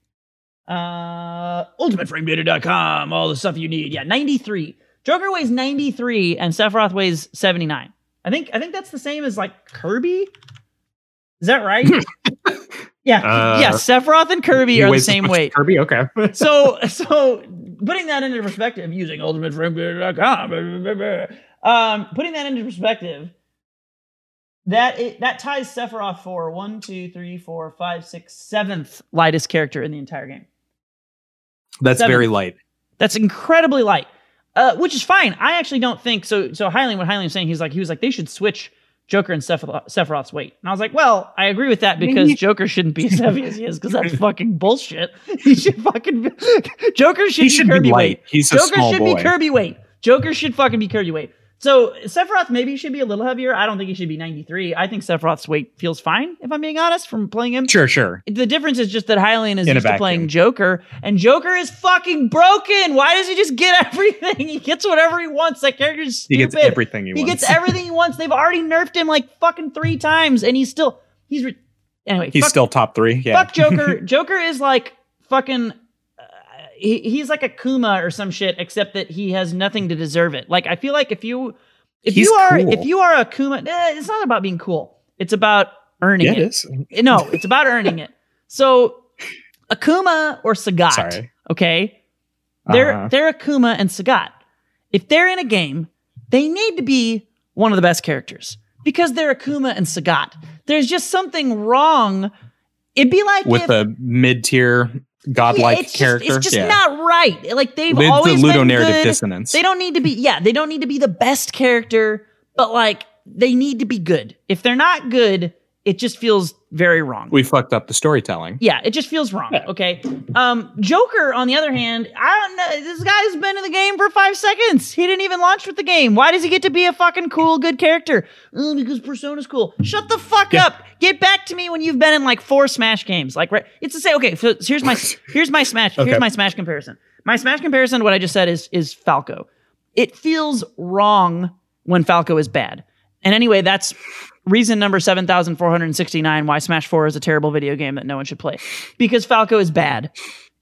Uh, ultimateframedata.com, all the stuff you need. Yeah, 93. Joker weighs 93 and Sephiroth weighs 79. I think I think that's the same as like Kirby. Is that right? yeah. Uh, yeah, Sephiroth and Kirby are the same weight. Kirby, okay. so so putting that into perspective using ultimateframedata.com um putting that into perspective that it, that ties Sephiroth for one, two, three, four, five, six, seventh lightest character in the entire game. That's Seven. very light. That's incredibly light, uh, which is fine. I actually don't think so. So Hylian, what Hylian was saying, he's like, he was like, they should switch Joker and Sephiroth, Sephiroth's weight, and I was like, well, I agree with that because Joker shouldn't be as heavy as he is because that's fucking bullshit. He should fucking be, Joker should He be should Kirby be light. weight. He's a Joker should boy. be Kirby weight. Joker should fucking be Kirby weight. So Sephiroth maybe should be a little heavier. I don't think he should be 93. I think Sephiroth's weight feels fine, if I'm being honest, from playing him. Sure, sure. The difference is just that Hylian is In used to playing. Joker, and Joker is fucking broken. Why does he just get everything? He gets whatever he wants. That character's He stupid. gets everything he, He wants. He gets everything he wants. They've already nerfed him like fucking three times, and he's still he's re- anyway. He's fuck, still top three. Yeah. fuck Joker. Joker is like fucking. He, he's like Akuma or some shit, except that he has nothing to deserve it. Like I feel like if you if He's you are cool. if you are Akuma, eh, it's not about being cool. It's about earning yeah, it. it is. No, it's about earning it. So Akuma or Sagat, Sorry. okay? They're Uh-huh. they're Akuma and Sagat. If they're in a game, they need to be one of the best characters because they're Akuma and Sagat. There's just something wrong. It'd be like With if, the mid tier godlike yeah, it's character. Just, it's just yeah. not right. Like they've With always the ludo been narrative good. dissonance. They don't need to be, yeah, they don't need to be the best character, but like they need to be good. If they're not good, it just feels very wrong. we fucked up the storytelling. yeah, it just feels wrong. Okay. Um, Joker, on the other hand, I don't know. This guy's been in the game for five seconds. He didn't even launch with the game. Why does he get to be a fucking cool, good character? Oh, because Persona's cool. Shut the fuck Yeah. up. Get back to me when you've been in like four Smash games. Like, right? It's to say, okay. So here's my here's my Smash Okay. here's my Smash comparison. My Smash comparison. to What I just said is is Falco. It feels wrong when Falco is bad. And anyway, that's reason number 7469 why Smash 4 is a terrible video game that no one should play. Because Falco is bad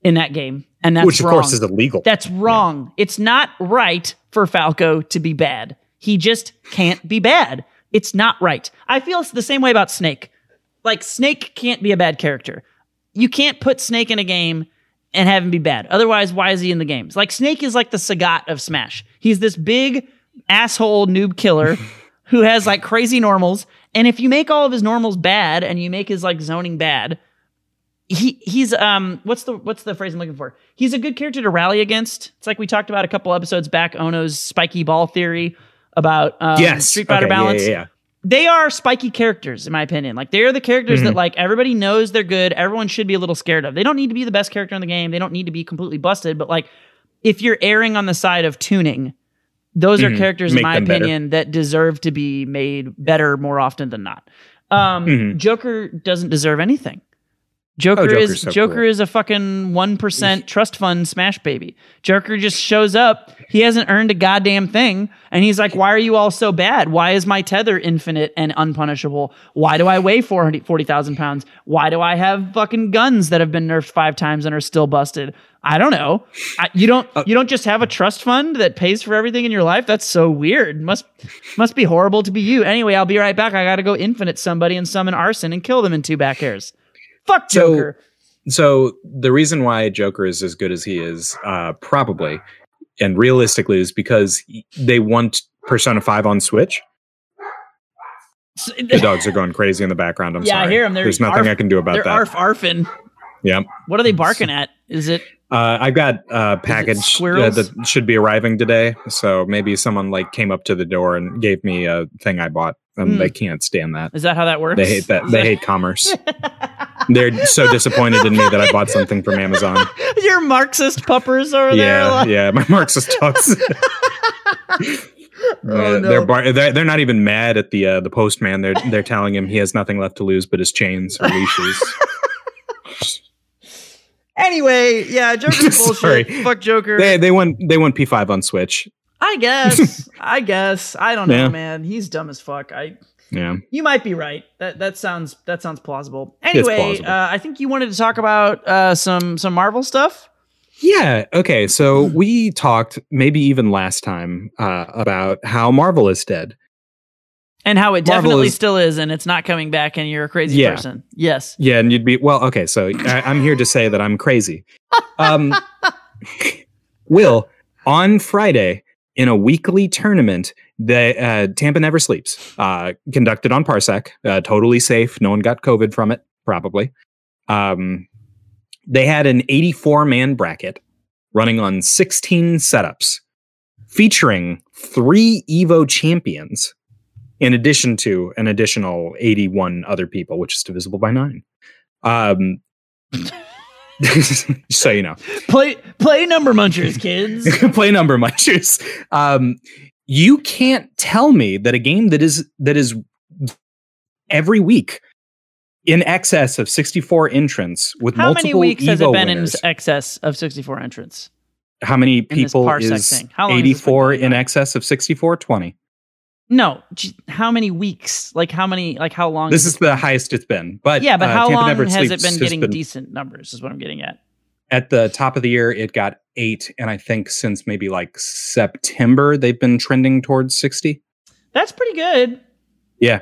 in that game. And that's which of wrong. course is illegal. That's wrong. It's not right for Falco to be bad. He just can't be bad. It's not right. I feel the same way about Snake. Like Snake can't be a bad character. You can't put Snake in a game and have him be bad. Otherwise, why is he in the games? Like Snake is like the Sagat of Smash. He's this big asshole noob killer who has like crazy normals. And if you make all of his normals bad and you make his like zoning bad, he he's um what's the what's the phrase I'm looking for? He's a good character to rally against. It's like we talked about a couple episodes back, Ono's spiky ball theory about um, yes. Street Fighter Okay, balance Yeah, yeah, they are spiky characters in my opinion like they're the characters that like everybody knows they're good everyone should be a little scared of they don't need to be the best character in the game they don't need to be completely busted but like if you're erring on the side of tuning those are Mhm. characters in my them better. opinion that deserve to be made better more often than not um Mhm. joker doesn't deserve anything Joker Oh, is so Joker cool. is a fucking one percent trust fund smash baby. Joker just shows up. He hasn't earned a goddamn thing, and he's like, "Why are you all so bad? Why is my tether infinite and unpunishable? Why do I weigh 400 40,000 pounds? Why do I have fucking guns that have been nerfed five times and are still busted? I don't know. I, you don't Uh, you don't just have a trust fund that pays for everything in your life. That's so weird. Must must be horrible to be you. Anyway, I'll be right back. I got to go infinite somebody and summon Arsène and kill them in two back airs. Fuck Joker. So the reason why Joker is as good as he is, uh, probably and realistically, is because they want Persona Five on Switch. The dogs are going crazy in the background. I'm sorry. Yeah, I hear them. They're There's nothing arf- I can do about They're that. arf arfing. Yep. What are they barking at? Is it Uh, I got a package uh, that should be arriving today, so maybe someone like came up to the door and gave me a thing I bought, and Hmm. they can't stand that. is that how that works? They hate that. Is They hate commerce. They're so disappointed in me that I bought something from Amazon. Your Marxist puppers over there. Yeah, like- yeah, my Marxist. Oh, Uh, no. they're, bar- they're they're not even mad at the uh, the postman. They're they're telling him he has nothing left to lose but his chains or leashes. Anyway, yeah, Joker's bullshit. Fuck Joker. they they want they want P five on Switch. I guess. I guess. I don't know, Yeah. man. He's dumb as fuck. I. Yeah, You might be right. That that sounds that sounds plausible. Anyway, plausible. Uh, I think you wanted to talk about uh, some some Marvel stuff. yeah. Okay, so we talked maybe even last time uh, about how Marvel is dead. And how it Marvel definitely is- still is, and it's not coming back, and you're a crazy Yeah. person. Yes. Yeah, and you'd be well. Okay, so I, I'm here to say that I'm crazy. Um, Will on Friday in a weekly tournament, the uh, Tampa Never Sleeps, uh, conducted on Parsec, uh, totally safe. No one got COVID from it, probably. Um, they had an 84 man bracket running on 16 setups, featuring three Evo champions, in addition to an additional 81 other people, which is divisible by nine. Um, so you know, Play play number munchers, kids. play number munchers. Um, you can't tell me that a game that is that is every week in excess of 64 entrants with How multiple many weeks has it been winners, in excess of 64 entrants? how many people Parsec is thing? How long has this been 84 in excess of 64 20 No, how many weeks? Like how many? Like how long? this is the highest it's been but yeah, but uh, how Tampa long Never has it been has getting been- decent numbers? Is what I'm getting at. at the top of the year it got eight and i think since maybe like september they've been trending towards 60 That's pretty good. Yeah.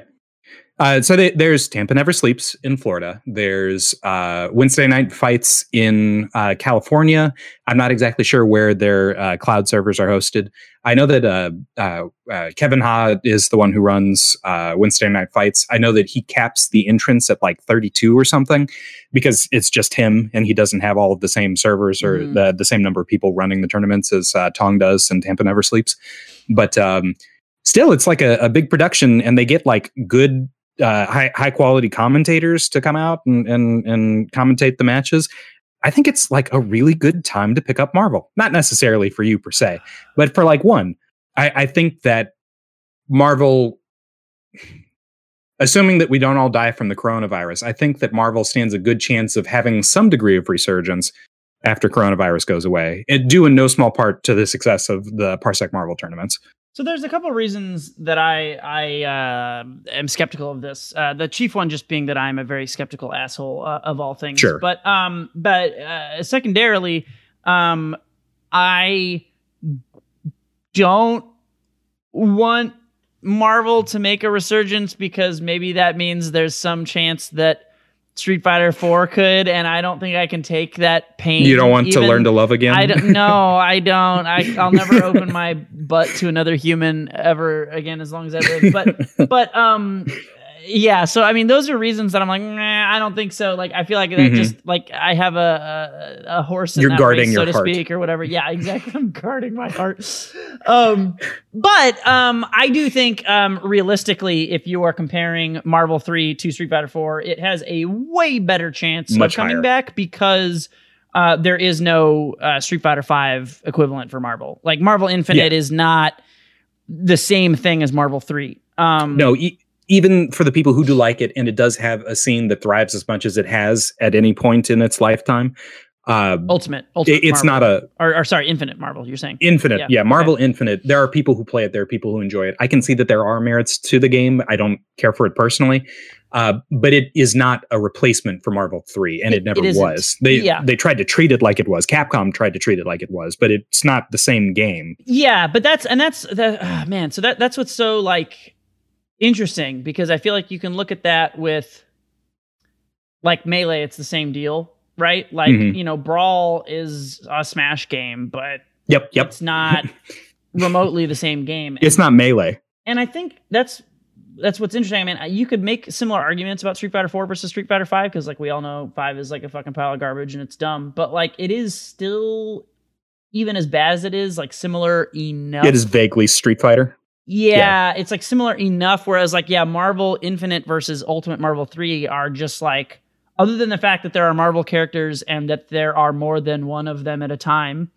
Uh, so they, there's Tampa Never Sleeps in Florida. There's uh, Wednesday night fights in uh, California. I'm not exactly sure where their uh, cloud servers are hosted. I know that uh, uh, uh, Kevin Ha is the one who runs uh, Wednesday night fights. I know that he caps the entrance at like 32 or something because it's just him and he doesn't have all of the same servers or Mhm. the, the same number of people running the tournaments as uh, Tong does and Tampa Never Sleeps. But um, still it's like a, a big production and they get like good uh, high high quality commentators to come out and, and and commentate the matches. I think it's like a really good time to pick up Marvel. Not necessarily for you per se, but for like one. I, I think that Marvel assuming that we don't all die from the coronavirus, I think that Marvel stands a good chance of having some degree of resurgence after coronavirus goes away. It due in no small part to the success of the Parsec Marvel tournaments. So there's a couple of reasons that I I uh, am skeptical of this. Uh, the chief one just being that I'm a very skeptical asshole uh, of all things. Sure. But um, but uh, secondarily, um, I don't want Marvel to make a resurgence because maybe that means there's some chance that Street Fighter 4 could, and I don't think I can take that pain. You don't want to learn to love again? I don't. No, I don't. I, I'll never open my butt to another human ever again as long as I live. But, but, um, yeah. So I mean, those are reasons that I'm like, nah, I don't think so. Like, I feel like that Mhm. just like I have a a, a horse. In You're that guarding race, so your to heart. speak, or whatever. Yeah, exactly. I'm guarding my heart. Um, but um, I do think um, realistically, if you are comparing Marvel Three to Street Fighter Four, it has a way better chance Much of coming higher. back because uh, there is no uh, Street Fighter Five equivalent for Marvel. Like Marvel Infinite Yeah. is not the same thing as Marvel Three. Um, no, e- even for the people who do like it, and it does have a scene that thrives as much as it has at any point in its lifetime. Uh, Ultimate. Ultimate. it's Marvel. not a Or, or sorry, Infinite Marvel. You're saying. infinite. Yeah, Yeah, Marvel Infinite. There are people who play it. There are people who enjoy it. I can see that there are merits to the game. I don't care for it personally, uh, but it is not a replacement for Marvel Three, and it, It- never it was. They Yeah. they tried to treat it like it was. Capcom tried to treat it like it was, but it's not the same game. Yeah, but that's and that's the ah, man. So that that's what's so like interesting because I feel like you can look at that with like melee. It's the same deal, right? Like Mhm. you know, brawl is a smash game, but Yep, yep. it's not remotely the same game. It's not melee. and I think that's that's what's interesting. I mean, you could make similar arguments about Street Fighter 4 versus Street Fighter 5 because, like, we all know 5 is like a fucking pile of garbage and it's dumb. But like, it is still, even as bad as it is, like similar enough. It is vaguely Street Fighter. Yeah, it's like similar enough. Whereas, like, yeah, Marvel Infinite versus Ultimate Marvel 3 are just like, other than the fact that there are Marvel characters and that there are more than one of them at a time.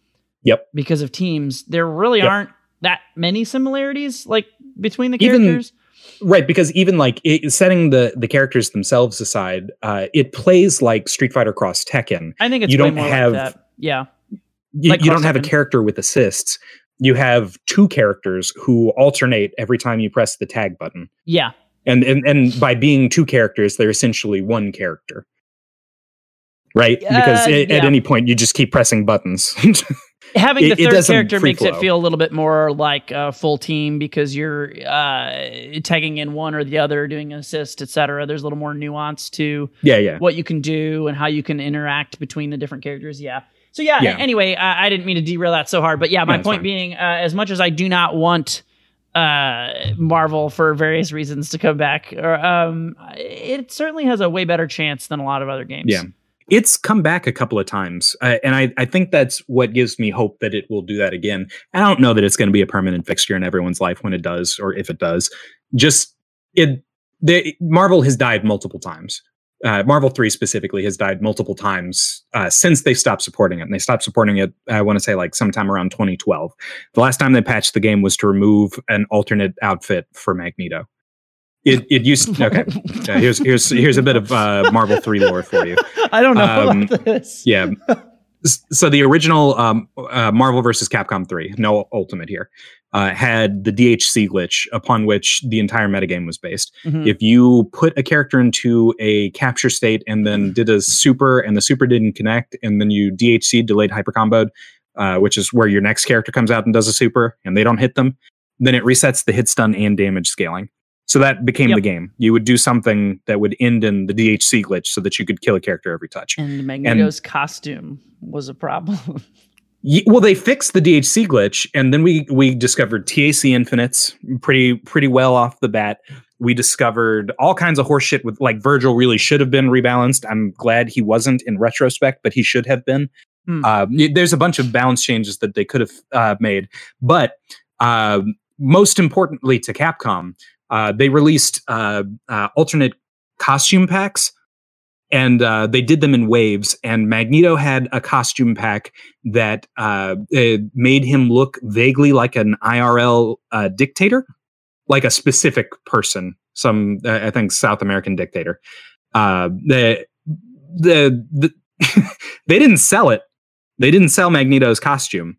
Yep. Because of teams, there really Yep. aren't that many similarities, like, between the Even- characters. Right, because even like it, setting the the characters themselves aside, uh, it plays like Street Fighter Cross Tekken. I think it's you don't more have- like that. Yeah. You, Like you don't have a character with assists. You have two characters who alternate every time you press the tag button. Yeah. And and, and by being two characters, they're essentially one character. Right? because Uh, a- at any point you just keep pressing buttons. Having It- the it third character makes it feel a little bit more like a full team because you're uh, tagging in one or the other, doing an assist, etc. There's a little more nuance to yeah, yeah. what you can do and how you can interact between the different characters. Yeah. So yeah. Yeah. Anyway, I, I didn't mean to derail that so hard, but yeah, my No, point fine. being, uh, as much as I do not want uh, Marvel for various reasons to come back, or, um, it certainly has a way better chance than a lot of other games. Yeah. It's come back a couple of times, uh, and I, I think that's what gives me hope that it will do that again. I don't know that it's going to be a permanent fixture in everyone's life when it does, or if it does. Just it, the Marvel has died multiple times. Uh, Marvel Three specifically has died multiple times uh, since they stopped supporting it, and they stopped supporting it. I want to say like sometime around 2012. The last time they patched the game was to remove an alternate outfit for Magneto. It it used okay. Uh, here's here's here's a bit of uh, Marvel Three lore for you. I don't know Um, about this. Yeah. So the original um, uh, Marvel versus Capcom 3, no Ultimate here, uh, had the DHC glitch upon which the entire metagame was based. Mhm. If you put a character into a capture state and then did a super and the super didn't connect, and then you DHC delayed hypercomboed, uh, which is where your next character comes out and does a super and they don't hit them, then it resets the hit stun and damage scaling. So that became Yep. the game. You would do something that would end in the DHC glitch so that you could kill a character every touch. And Magneto's costume was a problem. Ye- well, they fixed the DHC glitch, and then we we discovered TAC infinites pretty pretty well off the bat. We discovered all kinds of horseshit with like Virgil really should have been rebalanced. I'm glad he wasn't in retrospect, but he should have been. Hmm. Uh, there's a bunch of balance changes that they could have uh, made, but uh, most importantly to Capcom, uh, they released uh, uh, alternate costume packs and uh, they did them in waves. And Magneto had a costume pack that uh, made him look vaguely like an IRL uh, dictator, like a specific person, some I think South American dictator. Uh, the the, the they didn't sell it. They didn't sell Magneto's costume,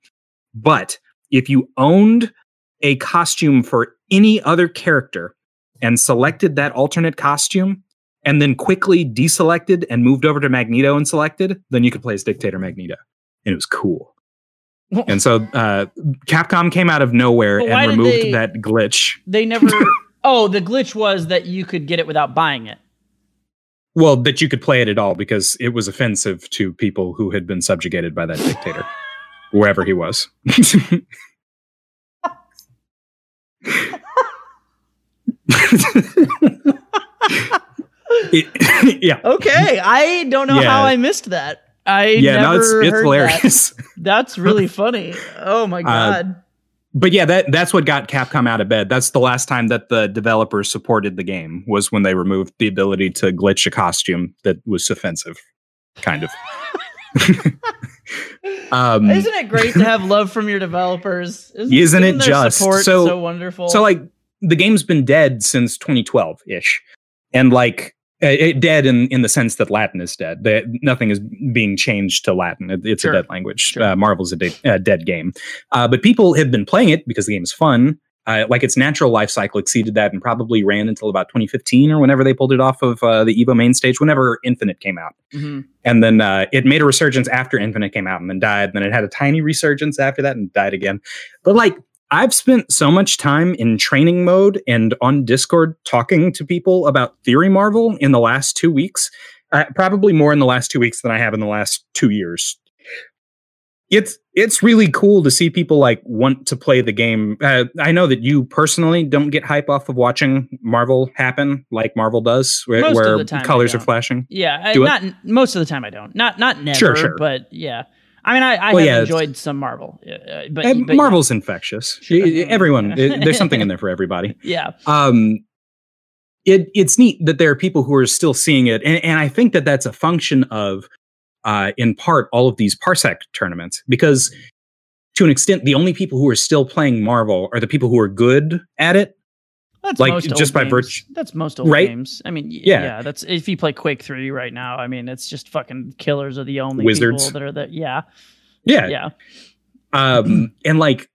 but if you owned a costume for any other character and selected that alternate costume and then quickly deselected and moved over to Magneto and selected, then you could play as Dictator Magneto. And it was cool. And so uh, Capcom came out of nowhere and removed they- that glitch. They never. oh, the glitch was that you could get it without buying it. Well, that you could play it at all because it was offensive to people who had been subjugated by that dictator, wherever he was. It- yeah, Okay, I don't know Yeah. how I missed that. I yeah, no, it's it's hilarious. That. That's really funny. Oh my god. But yeah, that that's what got Capcom out of bed. That's the last time that the developers supported the game was when they removed the ability to glitch a costume that was offensive, kind of. um, Isn't it great to have love from your developers? Isn't, Isn't it just? So- so wonderful? So like the game's been dead since 2012 ish, and like uh, it, dead in in the sense that Latin is dead. That nothing is being changed to Latin. It- it's Sure. a dead language. Sure. Uh, Marvel's a de- uh, dead game, uh, but people have been playing it because the game is fun. Uh, like its natural life cycle exceeded that and probably ran until about 2015 or whenever they pulled it off of uh, the Evo main stage, whenever Infinite came out. Mhm. And then uh, it made a resurgence after Infinite came out and then died. And Then it had a tiny resurgence after that and died again. But like, I've spent so much time in training mode and on Discord talking to people about Theory Marvel in the last two weeks. Uh, probably more in the last two weeks than I have in the last two years. It's it's really cool to see people like want to play the game. Uh, I know that you personally don't get hype off of watching Marvel happen like Marvel does, where, Most where colors are flashing. Yeah, I, Do it? not most of the time. I don't. Not not never. Sure, sure. But yeah, I mean, I, I Well, have yeah, enjoyed some Marvel, uh, but, Uh, but Marvel's infectious. Sure. Everyone, there's something in there for everybody. Yeah, Um, it it's neat that there are people who are still seeing it, and, and I think that that's a function of, uh, in part, all of these Parsec tournaments because. To an extent, the only people who are still playing Marvel are the people who are good at it. That's Like, most just old by games. virtue- That's most old Right? games. I mean, Yeah. yeah. That's if you play Quake Three right now. I mean, it's just fucking killers are the only Wizards. people that are there. Yeah, Yeah, yeah. um, and like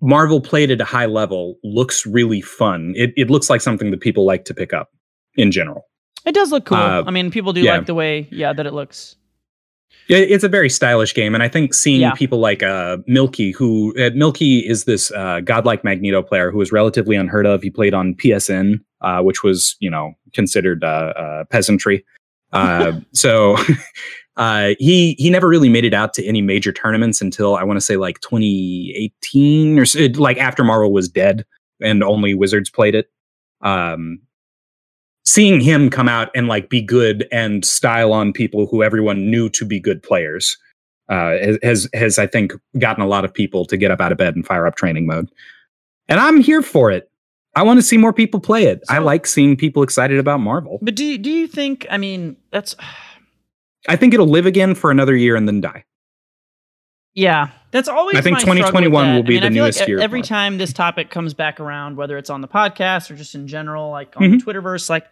Marvel played at a high level looks really fun. It it looks like something that people like to pick up in general. It does look cool. Uh, I mean, people do yeah. like the way, yeah, that it looks. It- It's a very stylish game, and I think seeing Yeah. people like uh, Milky, who uh, Milky is this uh, godlike Magneto player who is relatively unheard of. He played on PSN, uh, which was you know considered uh, uh, peasantry. Uh, so uh, he he never really made it out to any major tournaments until I want to say like 2018 or like after Marvel was dead and only Wizards played it. Um, seeing him come out and like be good and style on people who everyone knew to be good players uh, has has I think gotten a lot of people to get up out of bed and fire up training mode. And I'm here for it. I want to see more people play it. I like seeing people excited about Marvel. But do you- do you think? I mean, that's I think it'll live again for another year and then die. Yeah, that's always. I think my struggle with 2021 that. will be I mean, the newest like year Every time this topic comes back around, whether it's on the podcast or just in general, like on Mhm. the Twitterverse, like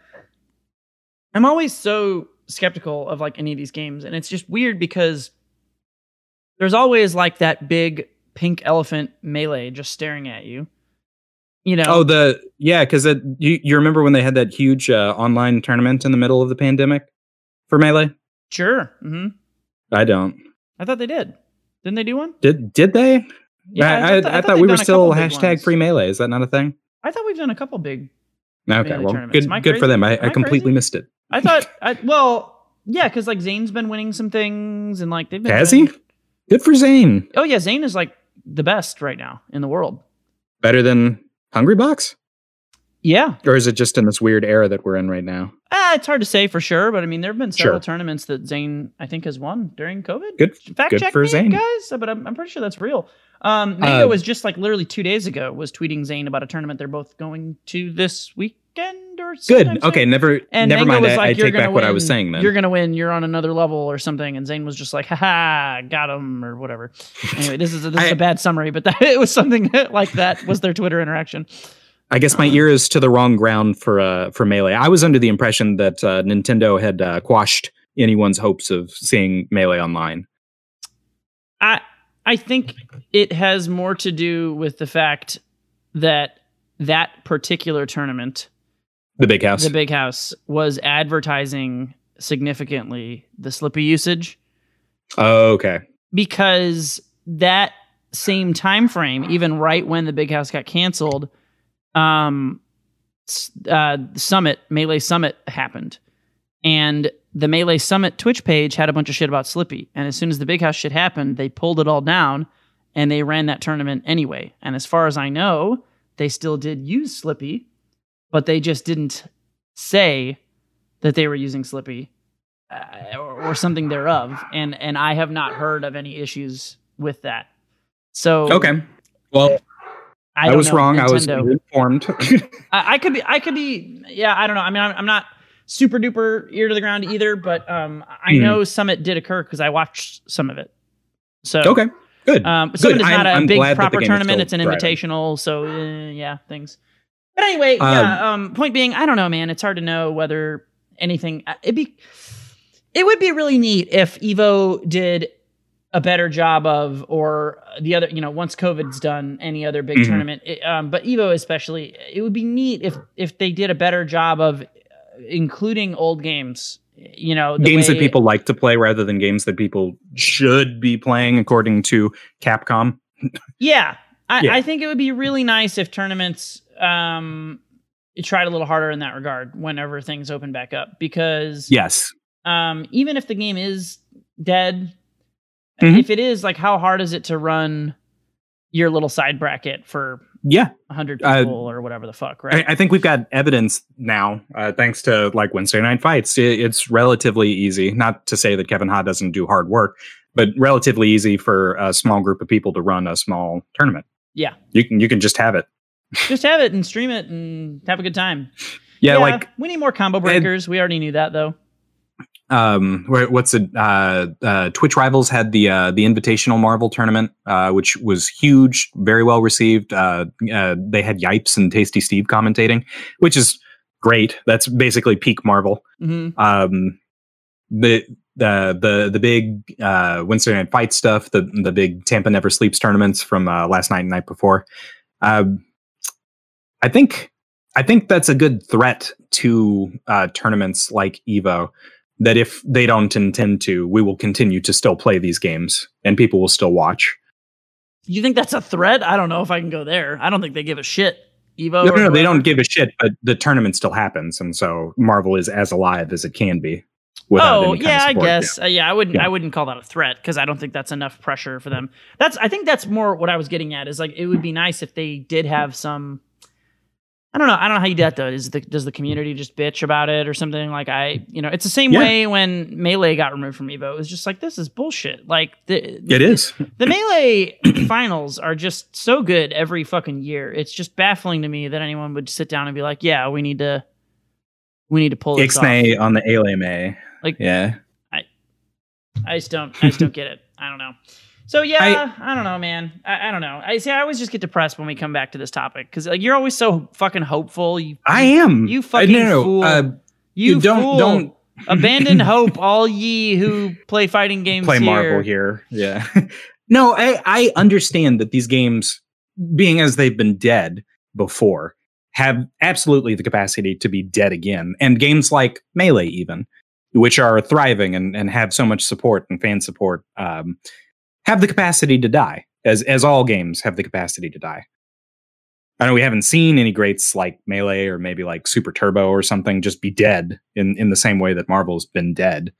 I'm always so skeptical of like any of these games, and it's just weird because there's always like that big pink elephant melee just staring at you. You know? Oh, the yeah, because you you remember when they had that huge uh, online tournament in the middle of the pandemic for melee? sure. Mm-hmm. I don't. I thought they did. Didn't they do one? Did did they? Yeah, I, I, thought- I thought thought we were still hashtag free melee. Is that not a thing? I thought we've done a couple big Okay, well, good good for them. I, I I completely crazy? missed it. I thought, I, well, yeah, because like Zain's been winning some things, and like they've been. Has doing- he? Good for Zain. Oh yeah, Zain is like the best right now in the world. Better than Hungrybox, Yeah, or is it just in this weird era that we're in right now? ah, it's hard to say for sure, but I mean, there have been several Sure. tournaments that Zain I think has won during COVID. Good. Fact good check for me, Zain. guys, but I'm, I'm pretty sure that's real. Um, Mango Uh, was just like literally two days ago was tweeting Zain about a tournament they're both going to this weekend or something. Good. Okay. Never. And never Mango mind. was like, I "You're take gonna back what I win. was saying. Then You're gonna win. You're on another level or something. And Zain was just like, haha, got him or whatever. Anyway, this is a, this is I- a bad summary, but that, it was something like that was their Twitter interaction. I guess my ear is to the wrong ground for uh for melee. I was under the impression that uh, Nintendo had uh, quashed anyone's hopes of seeing melee online. I I think it has more to do with the fact that that particular tournament, The big house. the Big House, was advertising significantly the Slippi usage oh, okay. because that same time frame, even right when the Big House got canceled, um, uh, Summit Melee Summit happened, and the Melee Summit Twitch page had a bunch of shit about Slippi. And as soon as the Big House shit happened, they pulled it all down and they ran that tournament anyway. And as far as I know, they still did use Slippi, but they just didn't say that they were using Slippi uh, or, or something thereof. And and I have not heard of any issues with that. So Okay. Well, I, I, was know, wrong. I was informed. I, I could be. I could be. Yeah, I don't know. I mean, I'm, I'm not super duper ear to the ground either, but um, I Hmm. know Summit did occur because I watched some of it. So okay. Good. um, Summit is I'm- not a I'm big glad that the proper tournament. It's an thriving. invitational. So uh, yeah, things. But anyway, yeah. Um, point being, I don't know, man. It's hard to know whether anything. uh, It'd be. It would be really neat if Evo did a better job of, or the other, you know, once COVID's done, any other big Mhm. tournament. It, um, but Evo especially, it would be neat if if they did a better job of including old games. You know, the games that people like to play rather than games that people should be playing according to Capcom. Yeah, I, Yeah. I think it would be really nice if tournaments um tried a little harder in that regard whenever things open back up because Yes. um even if the game is dead, Mhm. if it is like how hard is it to run your little side bracket for Yeah. a hundred Uh, people or whatever the fuck, right? I, I think we've got evidence now, uh, thanks to like Wednesday night fights. It, it's relatively easy. Not to say that Kevin Ha doesn't do hard work, but relatively easy for a small group of people to run a small tournament. Yeah. You can you can just have it. Just have it and stream it and have a good time. Yeah, like we need more combo breakers. we already knew that though. Um what's it uh uh twitch rivals had the uh the invitational marvel tournament uh which was huge very well received. Uh, uh they had yipes and tasty steve commentating which is great. That's basically peak marvel. Hmm um the the the the big uh wednesday night fight stuff the the big tampa never sleeps tournaments from uh last night and night before. Um i think i think that's a good threat to uh tournaments like evo that if they don't intend to we will continue to still play these games and people will still watch You think that's a threat? I don't know if I can go there. I don't think they give a shit. Evo. no no, no they don't give a shit but the tournament still happens and so marvel is as alive as it can be without oh any kind of yeah, I guess. Uh, yeah, I wouldn't. Yeah. I wouldn't call that a threat because I don't think that's enough pressure for them. That's. I think that's more what I was getting at. Is like it would be nice if they did have some. I don't know. I don't know how you do that though. Is the does the community just bitch about it or something? Like I, you know, it's the same Yeah. way when melee got removed from Evo. It was just like this is bullshit. Like the it is the melee finals are just so good every fucking year. It's just baffling to me that anyone would sit down and be like, "Yeah, we need to, we need to pull this off." Ixnay on the ALMA. Like- yeah. I, I just don't. I just don't get it. I don't know. So yeah, I, don't know, man. I, I don't know. I see. I always just get depressed when we come back to this topic because like you're always so fucking hopeful. You, I am. You I- fucking no, no, fool. Uh, you, you don't fool. don't abandon hope, all ye who play fighting games. play here. Marvel here. Yeah. no, I I understand that these games, being as they've been dead before, have absolutely the capacity to be dead again. And games like Melee, even, which are thriving and, and have so much support and fan support, um, have the capacity to die, as as all games have the capacity to die. I know we haven't seen any greats like Melee or maybe like Super Turbo or something just be dead in, in the same way that Marvel's been dead.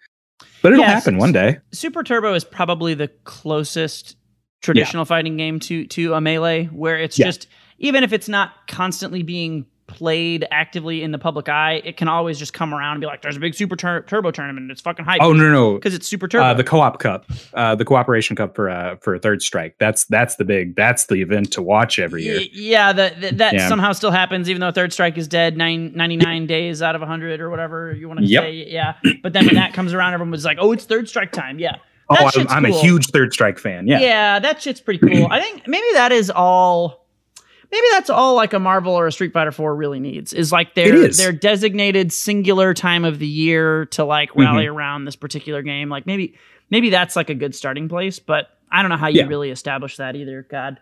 But it'll happen one day. Super Turbo is probably the closest traditional fighting game to to a melee where it's Yeah. just even if it's not constantly being played actively in the public eye, it can always just come around and be like, "There's a big Super Tur- Turbo tournament. It's fucking hype." Oh no no, because it's Super Turbo. uh, the co-op cup, uh, the cooperation cup for uh, for Third Strike. That's that's the big that's the event to watch every year. Y- yeah, that that, that Yeah. somehow still happens, even though Third Strike is dead nine, 99 days out of 100 or whatever you want to Yep. say. Yeah. But then when that comes around, everyone was like, oh, it's Third Strike time. Yeah. Oh, I'm, shit's I'm a huge Third Strike fan. Yeah, Yeah, that shit's pretty cool. I think maybe that is all. Maybe that's all like a Marvel or a Street Fighter 4 really needs is like their is. their designated singular time of the year to like Mm-hmm. rally around this particular game. Like maybe maybe that's like a good starting place, but I don't know how you Yeah. really establish that either. God.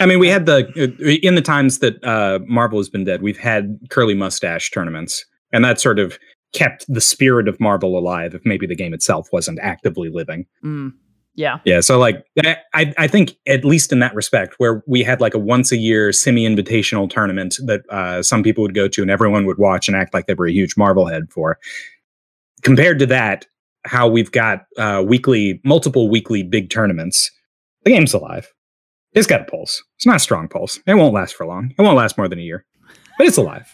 I mean, we had the uh, in the times that uh, Marvel has been dead, we've had Curleh Mustache tournaments, and that sort of kept the spirit of Marvel alive. If maybe the game itself wasn't actively living. Mm, yeah. Yeah, so like I I think at least in that respect, where we had like a once a year semi invitational tournament that uh, some people would go to and everyone would watch and act like they were a huge Marvel head for. Compared to that, how we've got uh, weekly, multiple weekly big tournaments, the game's alive. It's got a pulse. It's not a strong pulse. It won't last for long. It won't last more than a year, but it's alive.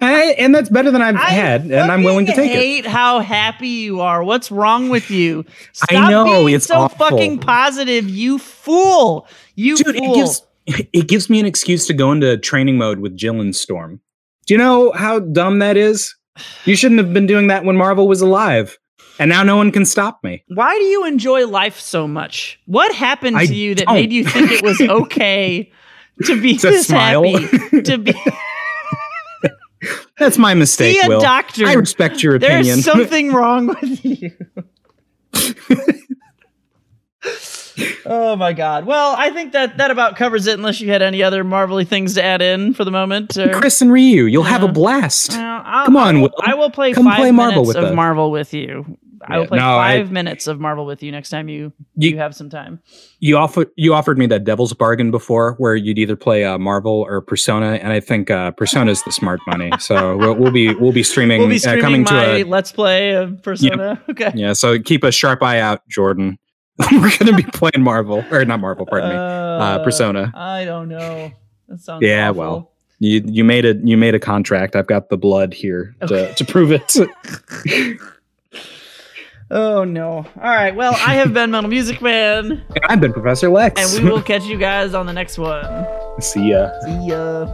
I, and that's better than I've I had, and I'm willing to take it. hate how happy you are. What's wrong with you? Stop I know, being it's so awful. fucking positive. You fool. You Dude, fool. it gives it gives me an excuse to go into training mode with Jill and Storm. Do you know how dumb that is? You shouldn't have been doing that when Marvel was alive, and now no one can stop me. Why do you enjoy life so much? What happened I to you that don't. made you think it was okay to be To this smile. happy? To be That's my mistake, see a Will. doctor. I respect your opinion. There's something wrong with you. oh my god. Well, I think that that about covers it. Unless you had any other marvelly things to add in for the moment. Or, Chris and Ryu, you'll have a blast. Come on, I will. I will play Come five play Marvel minutes of us. Marvel with you. I will play no, I- five minutes of Marvel with you next time you you, You- have some time. You offered you offered me that devil's bargain before, where you'd either play uh, Marvel or Persona, and I think uh, is the smart money. So we'll, we'll be we'll be streaming, We'll be uh, coming my to a Let's Play of Persona. Okay. yeah. So keep a sharp eye out, Jordan. We're gonna be playing Marvel or not Marvel, pardon me. Uh, Persona. I don't know. That sounds Yeah, awful. well. You you made a you made a contract. I've got the blood here Okay. to, to prove it. Oh no. All right. Well, I have been Metal Music Man, I've been Professor Lex. and we will catch you guys on the next one. see ya. See ya.